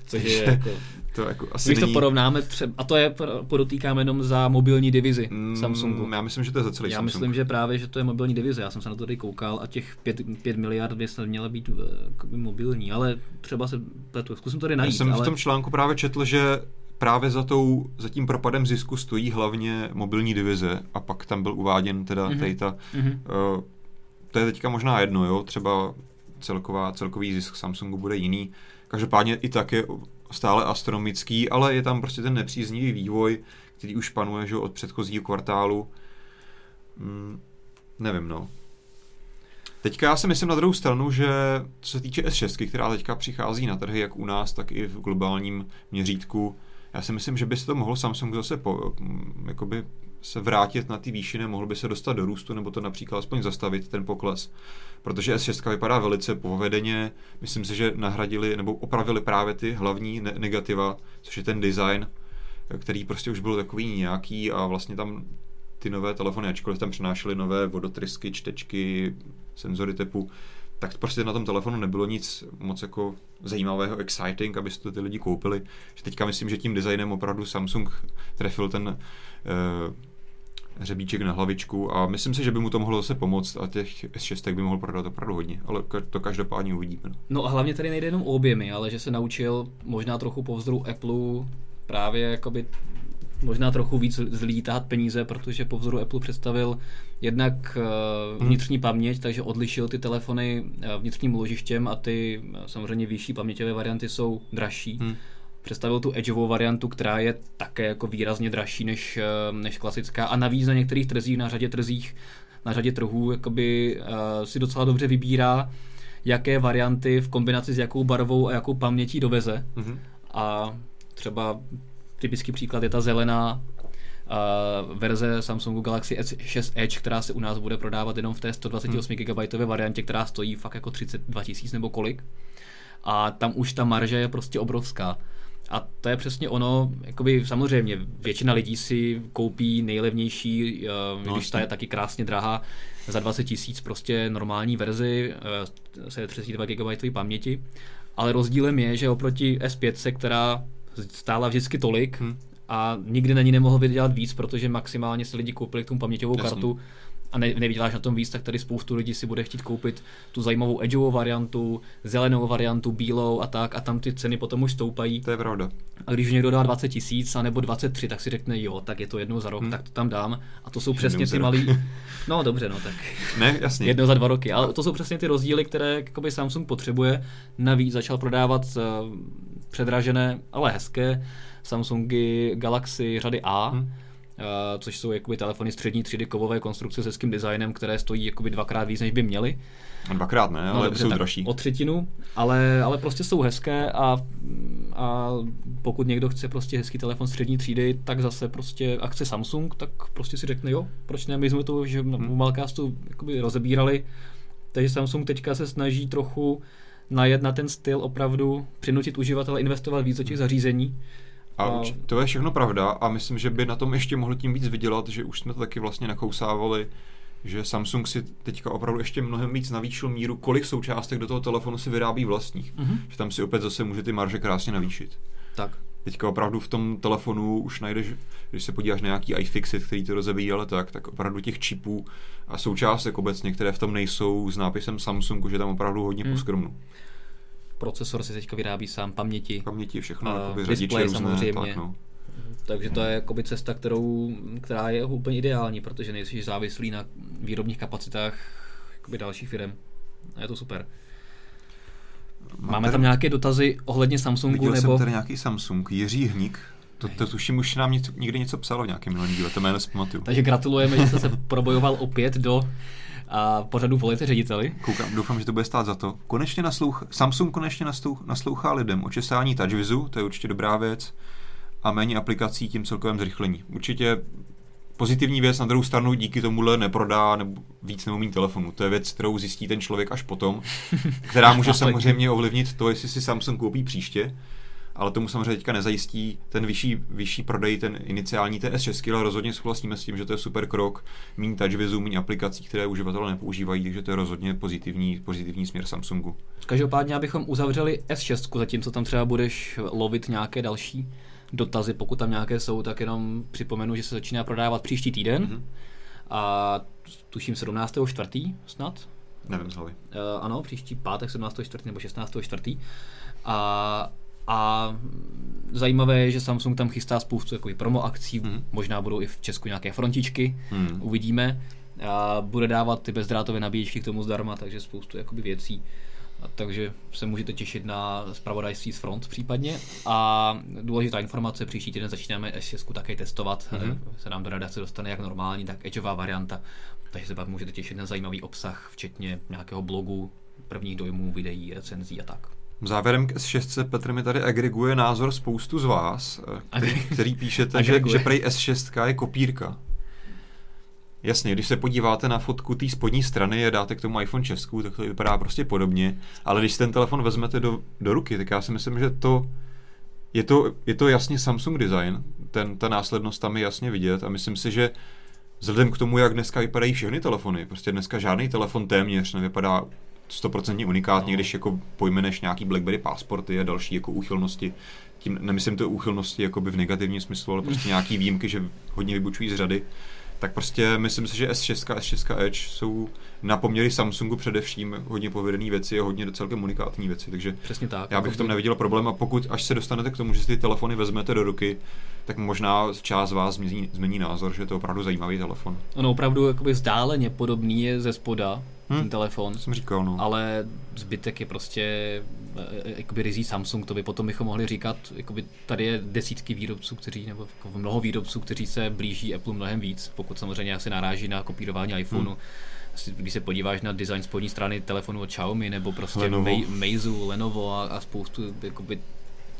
Což je jako to jako asi Když není... to porovnáme třeba, a to je, podotýkáme jenom za mobilní divizi mm, Samsungu. Já myslím, že to je za celý Já Samsung. myslím, že právě, že to je mobilní divize. Já jsem se na to tady koukal a těch 5, 5 miliard by snad měla být uh, mobilní, ale třeba se pletu. Zkusím to tady najít. Já jsem ale... v tom článku právě četl, že právě za, tou, za tím propadem zisku stojí hlavně mobilní divize a pak tam byl uváděn teda mm-hmm. tady ta, mm-hmm. uh, to je teďka možná jedno, jo, třeba celková, celkový zisk Samsungu bude jiný. Každopádně i tak je stále astronomický, ale je tam prostě ten nepříznivý vývoj, který už panuje že, od předchozího kvartálu. Hmm, nevím, no. Teďka já si myslím na druhou stranu, že co se týče S6, která teďka přichází na trhy jak u nás, tak i v globálním měřítku, já si myslím, že by se to mohlo Samsung zase po, jakoby se vrátit na ty výšiny, mohl by se dostat do růstu, nebo to například aspoň zastavit, ten pokles. Protože S6 vypadá velice povedeně, myslím si, že nahradili nebo opravili právě ty hlavní ne- negativa, což je ten design, který prostě už byl takový nějaký a vlastně tam ty nové telefony, ačkoliv tam přinášely nové vodotrysky, čtečky, senzory typu, tak prostě na tom telefonu nebylo nic moc jako zajímavého, exciting, aby to ty lidi koupili. Že teďka myslím, že tím designem opravdu Samsung trefil ten uh, hřebíček na hlavičku a myslím si, že by mu to mohlo zase pomoct a těch S6 by mohl prodat opravdu hodně, ale to každopádně uvidíme. No. no a hlavně tady nejde jenom o objemy, ale že se naučil možná trochu po vzoru Apple právě jakoby možná trochu víc zlítat peníze, protože po vzoru Apple představil jednak uh, vnitřní hmm. paměť, takže odlišil ty telefony uh, vnitřním ložištěm a ty uh, samozřejmě vyšší paměťové varianty jsou dražší. Hmm představil tu edgeovou variantu, která je také jako výrazně dražší než, eh, než klasická a navíc na některých trzích, na řadě trzích, na řadě trhů jakoby, uh, si docela dobře vybírá, jaké varianty v kombinaci s jakou barvou a jakou pamětí doveze. Mm-hmm. A třeba typický příklad je ta zelená uh, verze Samsungu Galaxy S6 Edge, která se u nás bude prodávat jenom v té 128 hmm. GB variantě, která stojí fakt jako 32 tisíc nebo kolik. A tam už ta marže je prostě obrovská. A to je přesně ono, jakoby samozřejmě většina lidí si koupí nejlevnější, uh, no, když ta je taky krásně drahá, za 20 tisíc prostě normální verzi uh, se 32 GB paměti, ale rozdílem je, že oproti S5, která stála vždycky tolik, hmm. a nikdy na ní nemohl vydělat víc, protože maximálně si lidi koupili k tomu paměťovou Jasně. kartu, a ne, nevyděláš na tom víc, tak tady spoustu lidí si bude chtít koupit tu zajímavou edgeovou variantu, zelenou variantu, bílou a tak a tam ty ceny potom už stoupají. To je pravda. A když někdo dá 20 tisíc nebo 23, tak si řekne jo, tak je to jednou za rok, hmm. tak to tam dám. A to jsou jednou přesně ty malý. No dobře, no tak. Ne, jasně. Jedno za dva roky. Ale to jsou přesně ty rozdíly, které jakoby Samsung potřebuje. Navíc začal prodávat uh, předražené, ale hezké Samsungy Galaxy řady A. Hmm což jsou jakoby telefony střední třídy kovové konstrukce se hezkým designem, které stojí jakoby dvakrát víc, než by měly. Dvakrát ne, ale no, jsou dražší. O třetinu, ale, ale prostě jsou hezké a, a pokud někdo chce prostě hezký telefon střední třídy, tak zase prostě a chce Samsung, tak prostě si řekne jo, proč ne, my jsme to že hmm. u Malcastu jakoby rozebírali, takže Samsung teďka se snaží trochu najet na ten styl opravdu, přinutit uživatele investovat víc do těch zařízení, a no. to je všechno pravda a myslím, že by na tom ještě mohli tím víc vydělat, že už jsme to taky vlastně nakousávali že Samsung si teďka opravdu ještě mnohem víc navýšil míru, kolik součástek do toho telefonu si vyrábí vlastních. Mm-hmm. Že tam si opět zase může ty marže krásně navýšit. Tak. Teďka opravdu v tom telefonu už najdeš, když se podíváš na nějaký iFixit, který to rozebíjí, ale tak, tak opravdu těch čipů a součástek obecně, které v tom nejsou s nápisem Samsung, že tam opravdu hodně hmm. poskromnu. Procesor si teďka vyrábí sám paměti. Paměti, všechno, uh, display různé, samozřejmě. Tak, no. Takže to je jakoby cesta, kterou, která je úplně ideální, protože nejsi závislý na výrobních kapacitách jakoby dalších firm. A je to super. Máme tam nějaké dotazy ohledně Samsungu? Viděl nebo... jsem tady nějaký Samsung, Jiří Hník, to, to tuším, už nám něco, někdy něco psalo v nějakém minulém díle, to jméno zpamatuju. Takže gratulujeme, že jste se probojoval opět do a pořadu volejte řediteli. Koukám, doufám, že to bude stát za to. Konečně naslouch, Samsung konečně naslouch, naslouchá lidem. Očesání TouchWizu, to je určitě dobrá věc. A méně aplikací tím celkovém zrychlení. Určitě pozitivní věc, na druhou stranu díky tomuhle neprodá nebo víc neumí telefonu. To je věc, kterou zjistí ten člověk až potom, která může samozřejmě ovlivnit to, jestli si Samsung koupí příště, ale tomu samozřejmě teďka nezajistí ten vyšší, vyšší prodej, ten iniciální TS6, ale rozhodně souhlasíme s tím, že to je super krok, méně touchvizu, méně aplikací, které uživatelé nepoužívají, takže to je rozhodně pozitivní, pozitivní směr Samsungu. Každopádně, abychom uzavřeli S6, zatímco tam třeba budeš lovit nějaké další dotazy, pokud tam nějaké jsou, tak jenom připomenu, že se začíná prodávat příští týden. Mm-hmm. A tuším 17.4. snad. Nevím z hlavy. Uh, ano, příští pátek 17.4. nebo 16.4. A, a zajímavé je, že Samsung tam chystá spoustu jakoby, promo akcí, mm. možná budou i v Česku nějaké frontičky, mm. uvidíme. A bude dávat ty bezdrátové nabíječky k tomu zdarma, takže spoustu jakoby, věcí takže se můžete těšit na zpravodajství z front případně. A důležitá informace, příští týden začínáme S6 také testovat, mm-hmm. se nám do redakce dostane jak normální, tak edgeová varianta, takže se pak můžete těšit na zajímavý obsah, včetně nějakého blogu, prvních dojmů, videí, recenzí a tak. Závěrem k S6 Petr mi tady agreguje názor spoustu z vás, eh, který, který píšete, že, že prej S6 je kopírka. Jasně, když se podíváte na fotku té spodní strany a dáte k tomu iPhone Česku, tak to vypadá prostě podobně, ale když ten telefon vezmete do, do ruky, tak já si myslím, že to je to, je to jasně Samsung design, ten, ta následnost tam je jasně vidět a myslím si, že vzhledem k tomu, jak dneska vypadají všechny telefony, prostě dneska žádný telefon téměř nevypadá stoprocentně unikátně, no. když jako pojmeneš nějaký BlackBerry pasporty a další jako úchylnosti, tím nemyslím to úchylnosti jako by v negativním smyslu, ale prostě nějaký výjimky, že hodně vybučují z řady, tak prostě myslím si, že S6 a S6 Edge jsou na poměry Samsungu především hodně povedené věci a hodně celkem unikátní věci, takže Přesně tak. já bych v tom neviděl problém a pokud až se dostanete k tomu, že si ty telefony vezmete do ruky, tak možná část vás změní, změní názor, že je to opravdu zajímavý telefon. Ono opravdu jakoby vzdáleně podobný je ze spoda, hmm, ten telefon. Jsem říkal, no. Ale zbytek je prostě eh, jakoby rizí Samsung, to by potom bychom mohli říkat, jakoby tady je desítky výrobců, kteří, nebo jako mnoho výrobců, kteří se blíží Apple mnohem víc, pokud samozřejmě asi naráží na kopírování iPhoneu. Hmm když se podíváš na design spodní strany telefonu od Xiaomi nebo prostě Lenovo. Meizu, Lenovo a, a spoustu jakoby,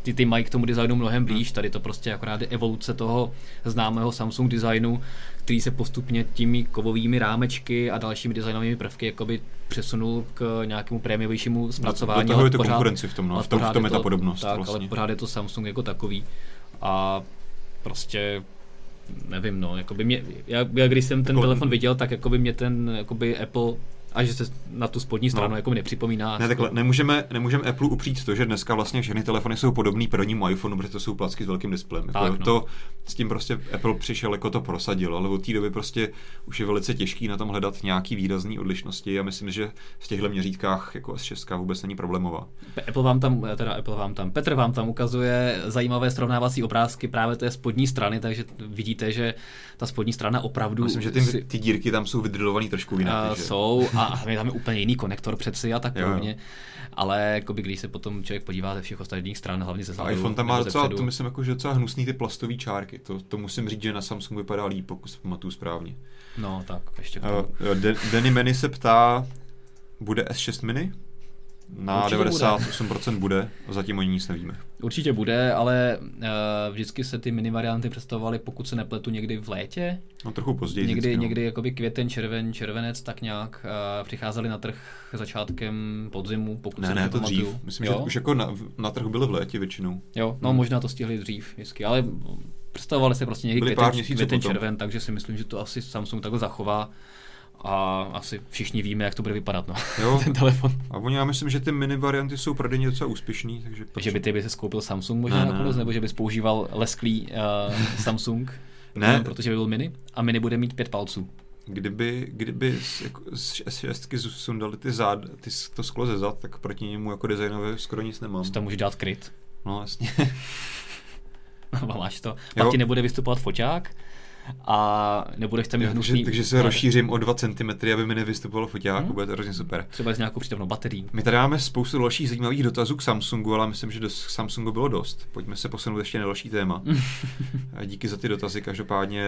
ty, ty mají k tomu designu mnohem blíž, tady to prostě akorát je evoluce toho známého Samsung designu, který se postupně těmi kovovými rámečky a dalšími designovými prvky jakoby přesunul k nějakému prémiovějšímu zpracování. Do toho je to konkurenci v tom, no, v tom, v tom je ta podobnost. Tak, vlastně. ale pořád je to Samsung jako takový a prostě nevím, no, jakoby mě, já, já když jsem ten telefon viděl, tak jakoby mě ten jakoby Apple a že se na tu spodní stranu no. jako nepřipomíná. Ne, takhle, nemůžeme, nemůžeme Apple upřít to, že dneska vlastně všechny telefony jsou podobný prvnímu iPhoneu, protože to jsou placky s velkým displejem. Jako tak, no. to, s tím prostě Apple přišel, jako to prosadil, ale od té doby prostě už je velice těžký na tom hledat nějaký výrazný odlišnosti a myslím, že v těchto měřítkách jako S6 vůbec není problémová. Apple vám tam, teda Apple vám tam, Petr vám tam ukazuje zajímavé srovnávací obrázky právě té spodní strany, takže vidíte, že ta spodní strana opravdu... Myslím, že ty, si... ty dírky tam jsou vydrilované trošku jinak. Uh, jsou a tam je úplně jiný konektor přeci a tak podobně. Ale jakoby, když se potom člověk podívá ze všech ostatních stran, hlavně ze zádu, iPhone tam má docela, to myslím, jako, že docela hnusný ty plastové čárky. To, to musím říct, že na Samsung vypadá líp, pokud si pamatuju správně. No, tak ještě k uh, Denny Many se ptá, bude S6 mini? Na Určitě 98% bude. bude, zatím o ní nic nevíme. Určitě bude, ale uh, vždycky se ty mini varianty představovaly, pokud se nepletu, někdy v létě. No trochu později. Někdy, vždycky, no. někdy jakoby květen, červen, červenec, tak nějak uh, přicházeli na trh začátkem podzimu, pokud ne, se ne, to dřív. Myslím, jo? že už jako na, na trh byly v létě většinou. Jo, no hmm. možná to stihli dřív, vždycky, ale představovali se prostě někdy květen, květen červen, takže si myslím, že to asi Samsung takhle zachová a asi všichni víme, jak to bude vypadat, no, jo. ten telefon. A oni, já myslím, že ty mini varianty jsou prodejně docela úspěšný, takže... Proč? Že by ty by se skoupil Samsung možná ne, nakonec, ne. nebo že bys používal lesklý uh, Samsung, ne. protože by byl mini a mini bude mít pět palců. Kdyby, kdyby z, jako, z S6 sundali ty zád, ty, to sklo ze zad, tak proti němu jako designově skoro nic nemám. To může dát kryt. No, jasně. no, máš to. Pak jo. ti nebude vystupovat foťák, a nebudeš tam mít hnusný... Takže, takže se rozšířím o 2 cm, aby mi nevystupovalo foťák, hmm. bude to hrozně super. Třeba s nějakou přítomnou baterií. My tady máme spoustu dalších zajímavých dotazů k Samsungu, ale myslím, že do Samsungu bylo dost. Pojďme se posunout ještě na další téma. díky za ty dotazy, každopádně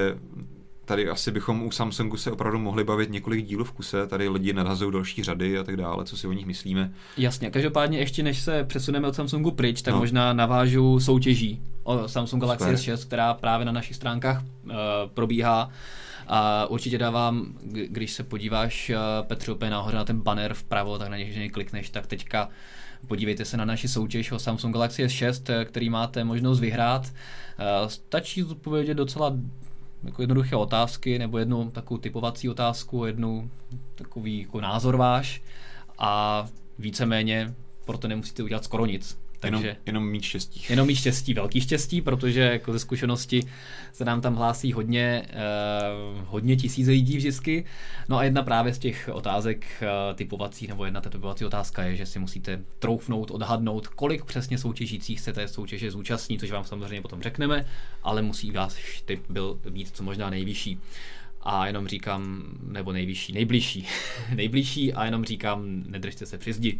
tady asi bychom u Samsungu se opravdu mohli bavit několik dílů v kuse, tady lidi nadhazují další řady a tak dále, co si o nich myslíme. Jasně, každopádně ještě než se přesuneme od Samsungu pryč, tak no. možná navážu soutěží o Samsung Galaxy S6, která právě na našich stránkách uh, probíhá. A určitě dávám, když se podíváš, uh, Petře, úplně nahoře na ten banner vpravo, tak na něj klikneš, tak teďka podívejte se na naši soutěž o Samsung Galaxy S6, eh, který máte možnost vyhrát. Stačí odpovědět docela jako jednoduché otázky nebo jednu takovou typovací otázku, jednu takový jako názor váš a víceméně proto nemusíte udělat skoro nic. Takže jenom, jenom mít štěstí. Jenom mít štěstí, velký štěstí, protože jako ze zkušenosti se nám tam hlásí hodně, uh, hodně tisíc lidí vždycky. No a jedna právě z těch otázek uh, typovací, nebo jedna typovací otázka je, že si musíte troufnout, odhadnout, kolik přesně soutěžících se té soutěže zúčastní, což vám samozřejmě potom řekneme, ale musí vás typ byl být co možná nejvyšší a jenom říkám, nebo nejvyšší, nejbližší, nejbližší a jenom říkám, nedržte se při zdi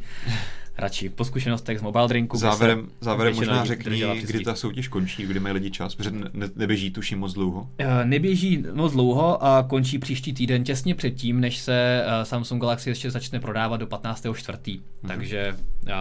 radši po zkušenostech z mobile drinku. Závěrem, závěrem možná řekni, kdy ta soutěž končí, kdy mají lidi čas, protože ne, neběží tuším moc dlouho. Eh, neběží moc dlouho a končí příští týden těsně předtím, než se eh, Samsung Galaxy ještě začne prodávat do 15.4. Mhm. Takže uh,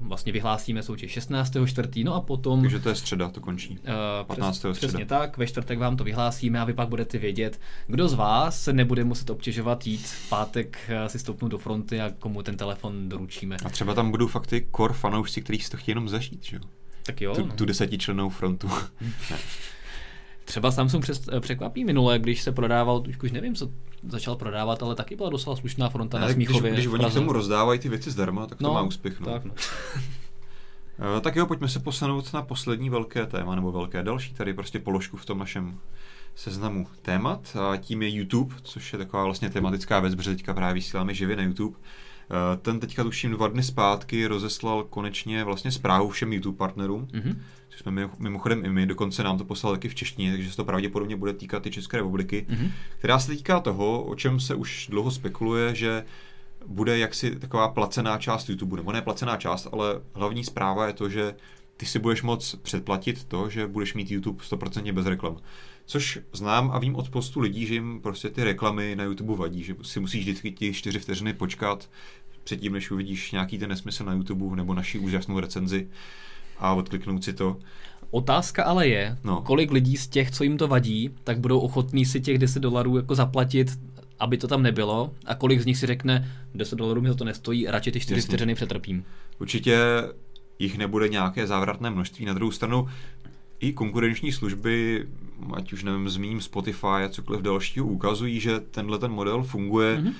vlastně vyhlásíme soutěž 16.4. No a potom... Takže to je středa, to končí. Uh, 15. Přes, středa. Přesně tak, ve čtvrtek vám to vyhlásíme a vy pak budete vědět, kdo z vás se nebude muset obtěžovat jít v pátek si stoupnout do fronty a komu ten telefon doručíme. A třeba tam budou fakt ty core fanoušci, kteří si to chtějí jenom zažít, že jo? Tak jo. Tu, no. tu desetičlennou frontu. Třeba Samsung přes, překvapí minule, když se prodával, už, už nevím, co začal prodávat, ale taky byla docela slušná fronta ne, na Smíchově. Když, když oni k tomu rozdávají ty věci zdarma, tak to no, má úspěch. No. Tak, no. Eh, tak jo, pojďme se posunout na poslední velké téma, nebo velké další, tady prostě položku v tom našem seznamu témat. A tím je YouTube, což je taková vlastně tematická věc, protože teďka právě vysíláme živě na YouTube. Eh, ten teďka tuším dva dny zpátky rozeslal konečně vlastně zprávu všem YouTube partnerům, mm-hmm. což jsme mimochodem i my, dokonce nám to poslal taky v češtině, takže se to pravděpodobně bude týkat i České republiky, mm-hmm. která se týká toho, o čem se už dlouho spekuluje, že bude jaksi taková placená část YouTube, nebo ne placená část, ale hlavní zpráva je to, že ty si budeš moc předplatit to, že budeš mít YouTube 100% bez reklam. Což znám a vím od postu lidí, že jim prostě ty reklamy na YouTube vadí, že si musíš vždycky ti čtyři vteřiny počkat předtím, než uvidíš nějaký ten nesmysl na YouTube nebo naši úžasnou recenzi a odkliknout si to. Otázka ale je, no. kolik lidí z těch, co jim to vadí, tak budou ochotní si těch 10 dolarů jako zaplatit, aby to tam nebylo a kolik z nich si řekne, 10 dolarů mi to nestojí, radši ty 4 vteřiny přetrpím. Určitě jich nebude nějaké závratné množství. Na druhou stranu i konkurenční služby, ať už nevím, zmíním Spotify a cokoliv dalšího, ukazují, že tenhle ten model funguje mm-hmm.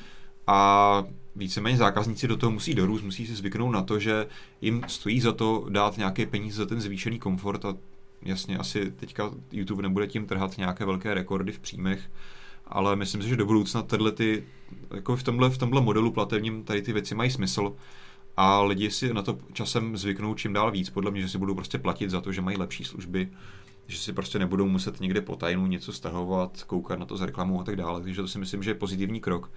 A víceméně zákazníci do toho musí dorůst, musí si zvyknout na to, že jim stojí za to dát nějaké peníze za ten zvýšený komfort a jasně asi teďka YouTube nebude tím trhat nějaké velké rekordy v příjmech, ale myslím si, že do budoucna tyhle ty, jako v tomhle, v tomhle modelu platebním tady ty věci mají smysl a lidi si na to časem zvyknou čím dál víc, podle mě, že si budou prostě platit za to, že mají lepší služby, že si prostě nebudou muset někde po tajnu něco stahovat, koukat na to z reklamu a tak dále, takže to si myslím, že je pozitivní krok.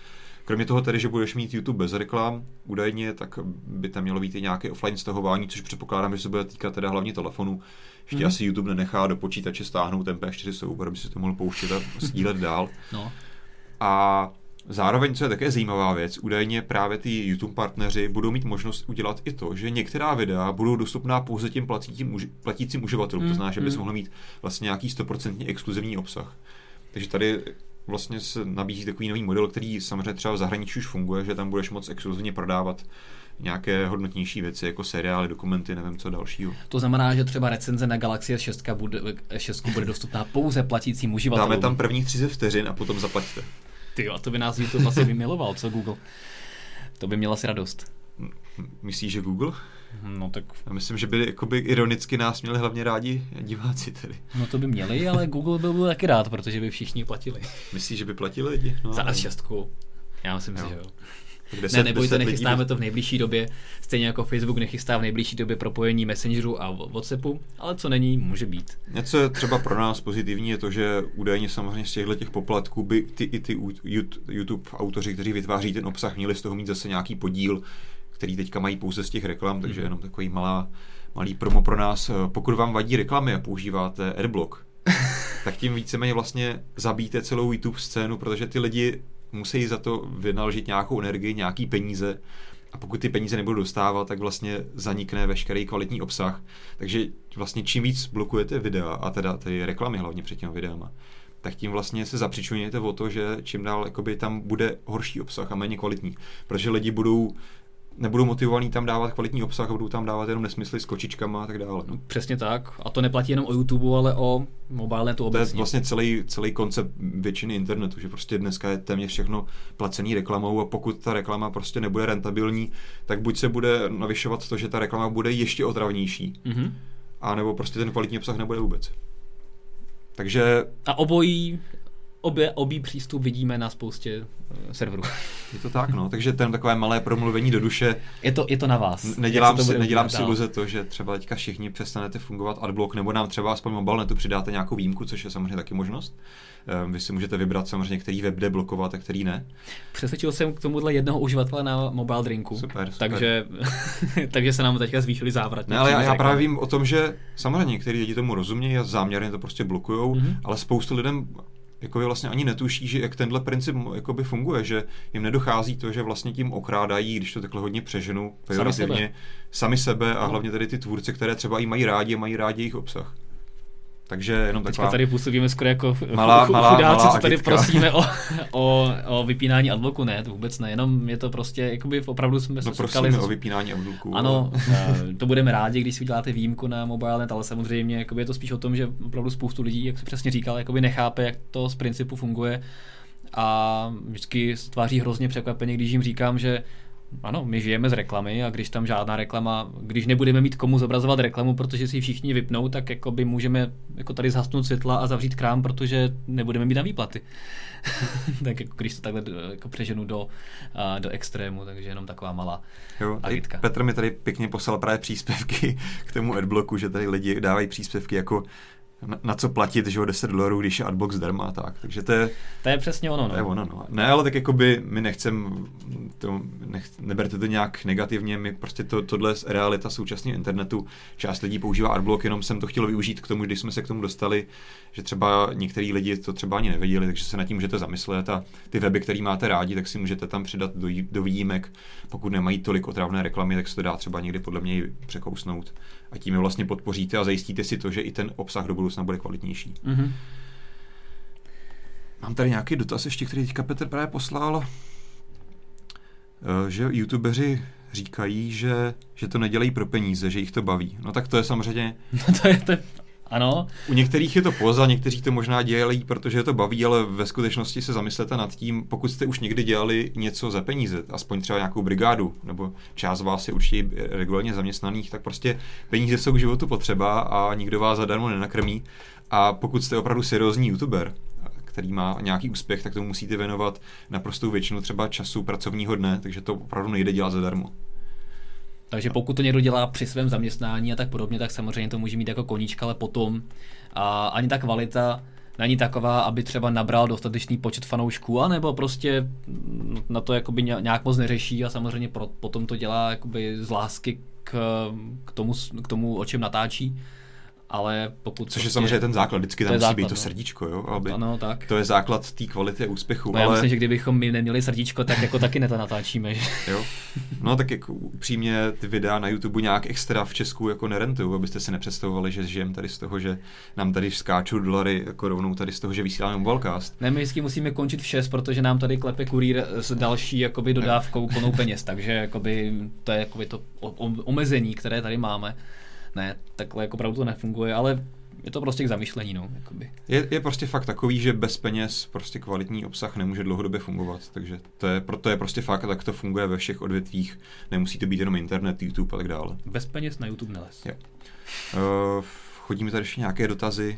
Kromě toho tedy, že budeš mít YouTube bez reklam, údajně, tak by tam mělo být i nějaké offline stahování, což předpokládám, že se bude týkat teda hlavně telefonu. Ještě mm-hmm. asi YouTube nenechá do počítače stáhnout MP4 soubor, aby si to mohl pouštět a sdílet dál. No. A Zároveň, co je také zajímavá věc, údajně právě ty YouTube partneři budou mít možnost udělat i to, že některá videa budou dostupná pouze těm platícím, platícím uživatelům, mm, to znamená, že bys mm. mohl mít vlastně nějaký 100% exkluzivní obsah. Takže tady vlastně se nabízí takový nový model, který samozřejmě třeba v zahraničí už funguje, že tam budeš moc exkluzivně prodávat nějaké hodnotnější věci, jako seriály, dokumenty, nevím co dalšího. To znamená, že třeba recenze na Galaxy S6 bude, 6 bude dostupná pouze platícím uživatelům. Dáme tam prvních 30 vteřin a potom zaplaťte. Ty a to by nás YouTube asi vymiloval, co Google. To by měla si radost. Myslíš, že Google? No tak... Já myslím, že by jakoby ironicky nás měli hlavně rádi diváci tedy. No to by měli, ale Google by byl taky rád, protože by všichni platili. Myslíš, že by platili lidi? No, Za šestku. Já myslím jo. si, že jo. Deset, ne, nebojte, nechystáme to v nejbližší době. Stejně jako Facebook nechystá v nejbližší době propojení Messengeru a Whatsappu, ale co není, může být. Něco je třeba pro nás pozitivní je to, že údajně samozřejmě z těchto těch poplatků by ty, i ty YouTube autoři, kteří vytváří ten obsah, měli z toho mít zase nějaký podíl, který teďka mají pouze z těch reklam, takže mhm. jenom takový malá, malý promo pro nás. Pokud vám vadí reklamy a používáte Adblock, tak tím víceméně vlastně zabíte celou YouTube scénu, protože ty lidi musí za to vynaložit nějakou energii, nějaký peníze a pokud ty peníze nebudou dostávat, tak vlastně zanikne veškerý kvalitní obsah. Takže vlastně čím víc blokujete videa, a teda ty reklamy hlavně před těmi videama, tak tím vlastně se zapřičujete o to, že čím dál jakoby, tam bude horší obsah a méně kvalitní. Protože lidi budou nebudou motivovaní tam dávat kvalitní obsah a budou tam dávat jenom nesmysly s kočičkama a tak dále. No, přesně tak. A to neplatí jenom o YouTube, ale o mobilnetu obecně. To je vlastně celý, celý koncept většiny internetu, že prostě dneska je téměř všechno placený reklamou a pokud ta reklama prostě nebude rentabilní, tak buď se bude navyšovat to, že ta reklama bude ještě otravnější, mm-hmm. a nebo prostě ten kvalitní obsah nebude vůbec. Takže... A obojí obě, obý přístup vidíme na spoustě uh, serverů. Je to tak, no. Takže ten takové malé promluvení do duše. Je to, je to na vás. Nedělám si, nedělám si iluze to, že třeba teďka všichni přestanete fungovat adblock, nebo nám třeba aspoň mobilnetu přidáte nějakou výjimku, což je samozřejmě taky možnost. Um, vy si můžete vybrat samozřejmě, který web jde blokovat a který ne. Přesvědčil jsem k tomuhle jednoho uživatele na mobile drinku. Super, super. Takže, takže se nám teďka zvýšili závrat. Ne, ale já, já právě vím o tom, že samozřejmě někteří lidi tomu rozumějí a záměrně to prostě blokujou, mm-hmm. ale spoustu lidem jako vlastně ani netuší, že jak tenhle princip jakoby funguje, že jim nedochází to, že vlastně tím okrádají, když to takhle hodně přeženu, pejorativně, sami sebe, sami sebe a no. hlavně tady ty tvůrce, které třeba i mají rádi a mají rádi jejich obsah. Takže jenom taková... Teďka tady působíme skoro jako malá, malá, chudáci, malá co tady prosíme o, o, o vypínání adblocku. Ne, to vůbec ne, jenom je to prostě, jakoby opravdu jsme se no, prosíme o vypínání adblocku. Ano, eh, to budeme rádi, když si uděláte výjimku na mobilenet, ale samozřejmě jakoby je to spíš o tom, že opravdu spoustu lidí, jak se přesně říkal, jakoby nechápe, jak to z principu funguje a vždycky tváří hrozně překvapeně, když jim říkám, že ano, my žijeme z reklamy a když tam žádná reklama, když nebudeme mít komu zobrazovat reklamu, protože si všichni vypnou, tak jako by můžeme jako tady zhasnout světla a zavřít krám, protože nebudeme mít na výplaty. tak jako když to takhle jako přeženu do, uh, do extrému, takže jenom taková malá jo, agitka. Petr mi tady pěkně poslal právě příspěvky k tomu adblocku, že tady lidi dávají příspěvky jako na, na co platit, že o 10 dolarů, když je adbox zdarma tak. Takže to je... To je přesně ono, no. To je ono, no. Ne, ale tak jako by my nechcem, to, nech, neberte to nějak negativně, my prostě to, tohle je realita současného internetu. Část lidí používá adblock, jenom jsem to chtěl využít k tomu, když jsme se k tomu dostali, že třeba některý lidi to třeba ani nevěděli, takže se nad tím můžete zamyslet a ty weby, které máte rádi, tak si můžete tam přidat do, do výjimek. Pokud nemají tolik otravné reklamy, tak se to dá třeba někdy podle mě překousnout a tím je vlastně podpoříte a zajistíte si to, že i ten obsah do budoucna bude kvalitnější. Mm-hmm. Mám tady nějaký dotaz ještě, který teďka Petr právě poslal, eh, že youtubeři říkají, že, že to nedělají pro peníze, že jich to baví. No tak to je samozřejmě... No to je, to je ano. U některých je to poza, někteří to možná dělají, protože je to baví, ale ve skutečnosti se zamyslete nad tím, pokud jste už někdy dělali něco za peníze, aspoň třeba nějakou brigádu, nebo část vás je určitě regulárně zaměstnaných, tak prostě peníze jsou k životu potřeba a nikdo vás zadarmo nenakrmí. A pokud jste opravdu seriózní youtuber, který má nějaký úspěch, tak tomu musíte věnovat naprostou většinu třeba času pracovního dne, takže to opravdu nejde dělat zadarmo. Takže pokud to někdo dělá při svém zaměstnání a tak podobně, tak samozřejmě to může mít jako koníčka, ale potom a ani ta kvalita není taková, aby třeba nabral dostatečný počet fanoušků, anebo prostě na to jakoby nějak moc neřeší a samozřejmě pro, potom to dělá jakoby z lásky k, k, tomu, k tomu, o čem natáčí ale pokud... Což prostě, je samozřejmě ten základ, vždycky tam musí základ, být to no. srdíčko, jo? Aby ano, tak. To je základ té kvality úspěchu. No, ale... já myslím, že kdybychom my neměli srdíčko, tak jako taky neto natáčíme. Že? jo. No tak jako upřímně ty videa na YouTube nějak extra v Česku jako nerentují, abyste si nepředstavovali, že žijeme tady z toho, že nám tady skáčou dolary jako rovnou tady z toho, že vysíláme mobilecast. Ne, my vždycky musíme končit v 6, protože nám tady klepe kurýr s další jakoby dodávkou plnou peněz, takže jakoby to je jakoby to omezení, které tady máme ne, takhle jako opravdu to nefunguje, ale je to prostě k zamyšlení, no. Jakoby. Je, je prostě fakt takový, že bez peněz prostě kvalitní obsah nemůže dlouhodobě fungovat, takže to je, proto je prostě fakt, tak to funguje ve všech odvětvích, nemusí to být jenom internet, YouTube a tak dále. Bez peněz na YouTube neles. Jo. Uh, chodí mi tady ještě nějaké dotazy.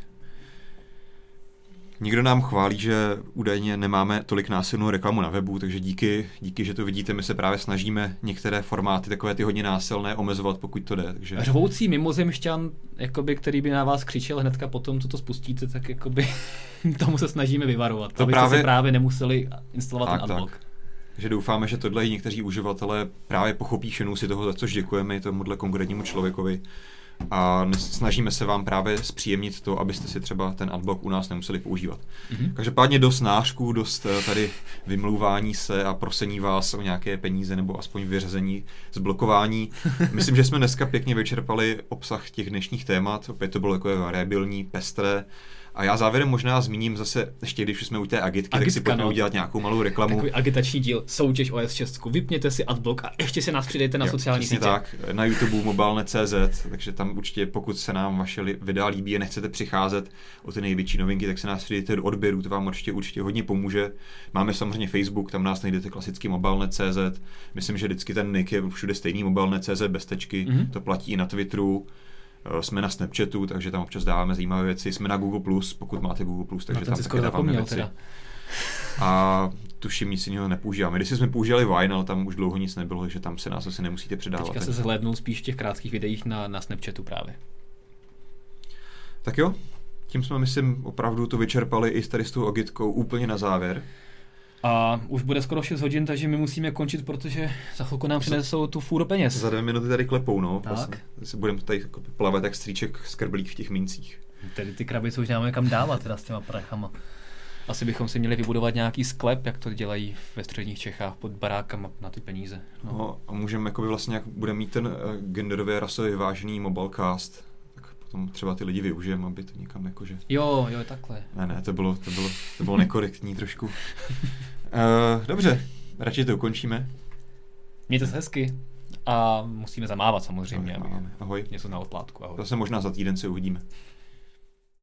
Nikdo nám chválí, že údajně nemáme tolik násilnou reklamu na webu, takže díky, díky, že to vidíte, my se právě snažíme některé formáty, takové ty hodně násilné, omezovat, pokud to jde. Takže... Řvoucí mimozemšťan, jakoby, který by na vás křičel hnedka potom, co to spustíte, tak jakoby, tomu se snažíme vyvarovat. To právě... si právě nemuseli instalovat tak, ten adblock. Tak. Takže doufáme, že tohle i někteří uživatelé právě pochopí šenu si toho, za což děkujeme tomuhle konkrétnímu člověkovi a snažíme se vám právě zpříjemnit to, abyste si třeba ten adblock u nás nemuseli používat. Mm-hmm. Každopádně dost nářků, dost eh, tady vymlouvání se a prosení vás o nějaké peníze nebo aspoň vyřazení z blokování. Myslím, že jsme dneska pěkně vyčerpali obsah těch dnešních témat, opět to bylo takové variabilní, pestré, a já závěrem možná zmíním zase, ještě když jsme u té agitky, Agitka, tak si pojďme no. udělat nějakou malou reklamu. Takový agitační díl, soutěž OS 6, vypněte si adblock a ještě se nás přidejte na jo, sociální sítě. tak, na YouTube mobilne.cz, takže tam určitě, pokud se nám vaše videa líbí a nechcete přicházet o ty největší novinky, tak se nás přidejte do odběru, to vám určitě, určitě hodně pomůže. Máme samozřejmě Facebook, tam nás najdete klasicky mobilne.cz. Myslím, že vždycky ten nick je všude stejný mobilne.cz bez tečky, mm-hmm. to platí i na Twitteru. Eh, jsme na Snapchatu, takže tam občas dáváme zajímavé věci. Jsme na Google+, pokud máte Google+, takže tam taky dáváme věci. Teda. A tuším, nic jiného nepoužíváme. Když jsme používali Vine, ale tam už dlouho nic nebylo, takže tam se nás asi nemusíte předávat. Teďka se zhlédnou spíš v těch krátkých videích na, na Snapchatu právě. Tak jo, tím jsme, myslím, opravdu to vyčerpali i tady s tou ogitkou úplně na závěr. A už bude skoro 6 hodin, takže my musíme končit, protože za chvilku nám přinesou tu fůru peněz. Za dvě minuty tady klepou, no. Tak. Vlastně. Budeme tady jako plavat jak stříček skrblík v těch mincích. Tedy ty krabice už nemáme kam dávat teda s těma prachama. Asi bychom si měli vybudovat nějaký sklep, jak to dělají ve středních Čechách pod barákama na ty peníze. No. no a můžeme jako vlastně, jak budeme mít ten uh, genderově rasově vyvážený mobilecast, potom třeba ty lidi využijeme, aby to někam jakože... Jo, jo, takhle. Ne, ne, to bylo, to bylo, to bylo nekorektní trošku. Uh, dobře, radši to ukončíme. Mějte se hezky. A musíme zamávat samozřejmě. Ahoj. Ahoj. Něco na odplátku. Ahoj. Zase možná za týden se uvidíme.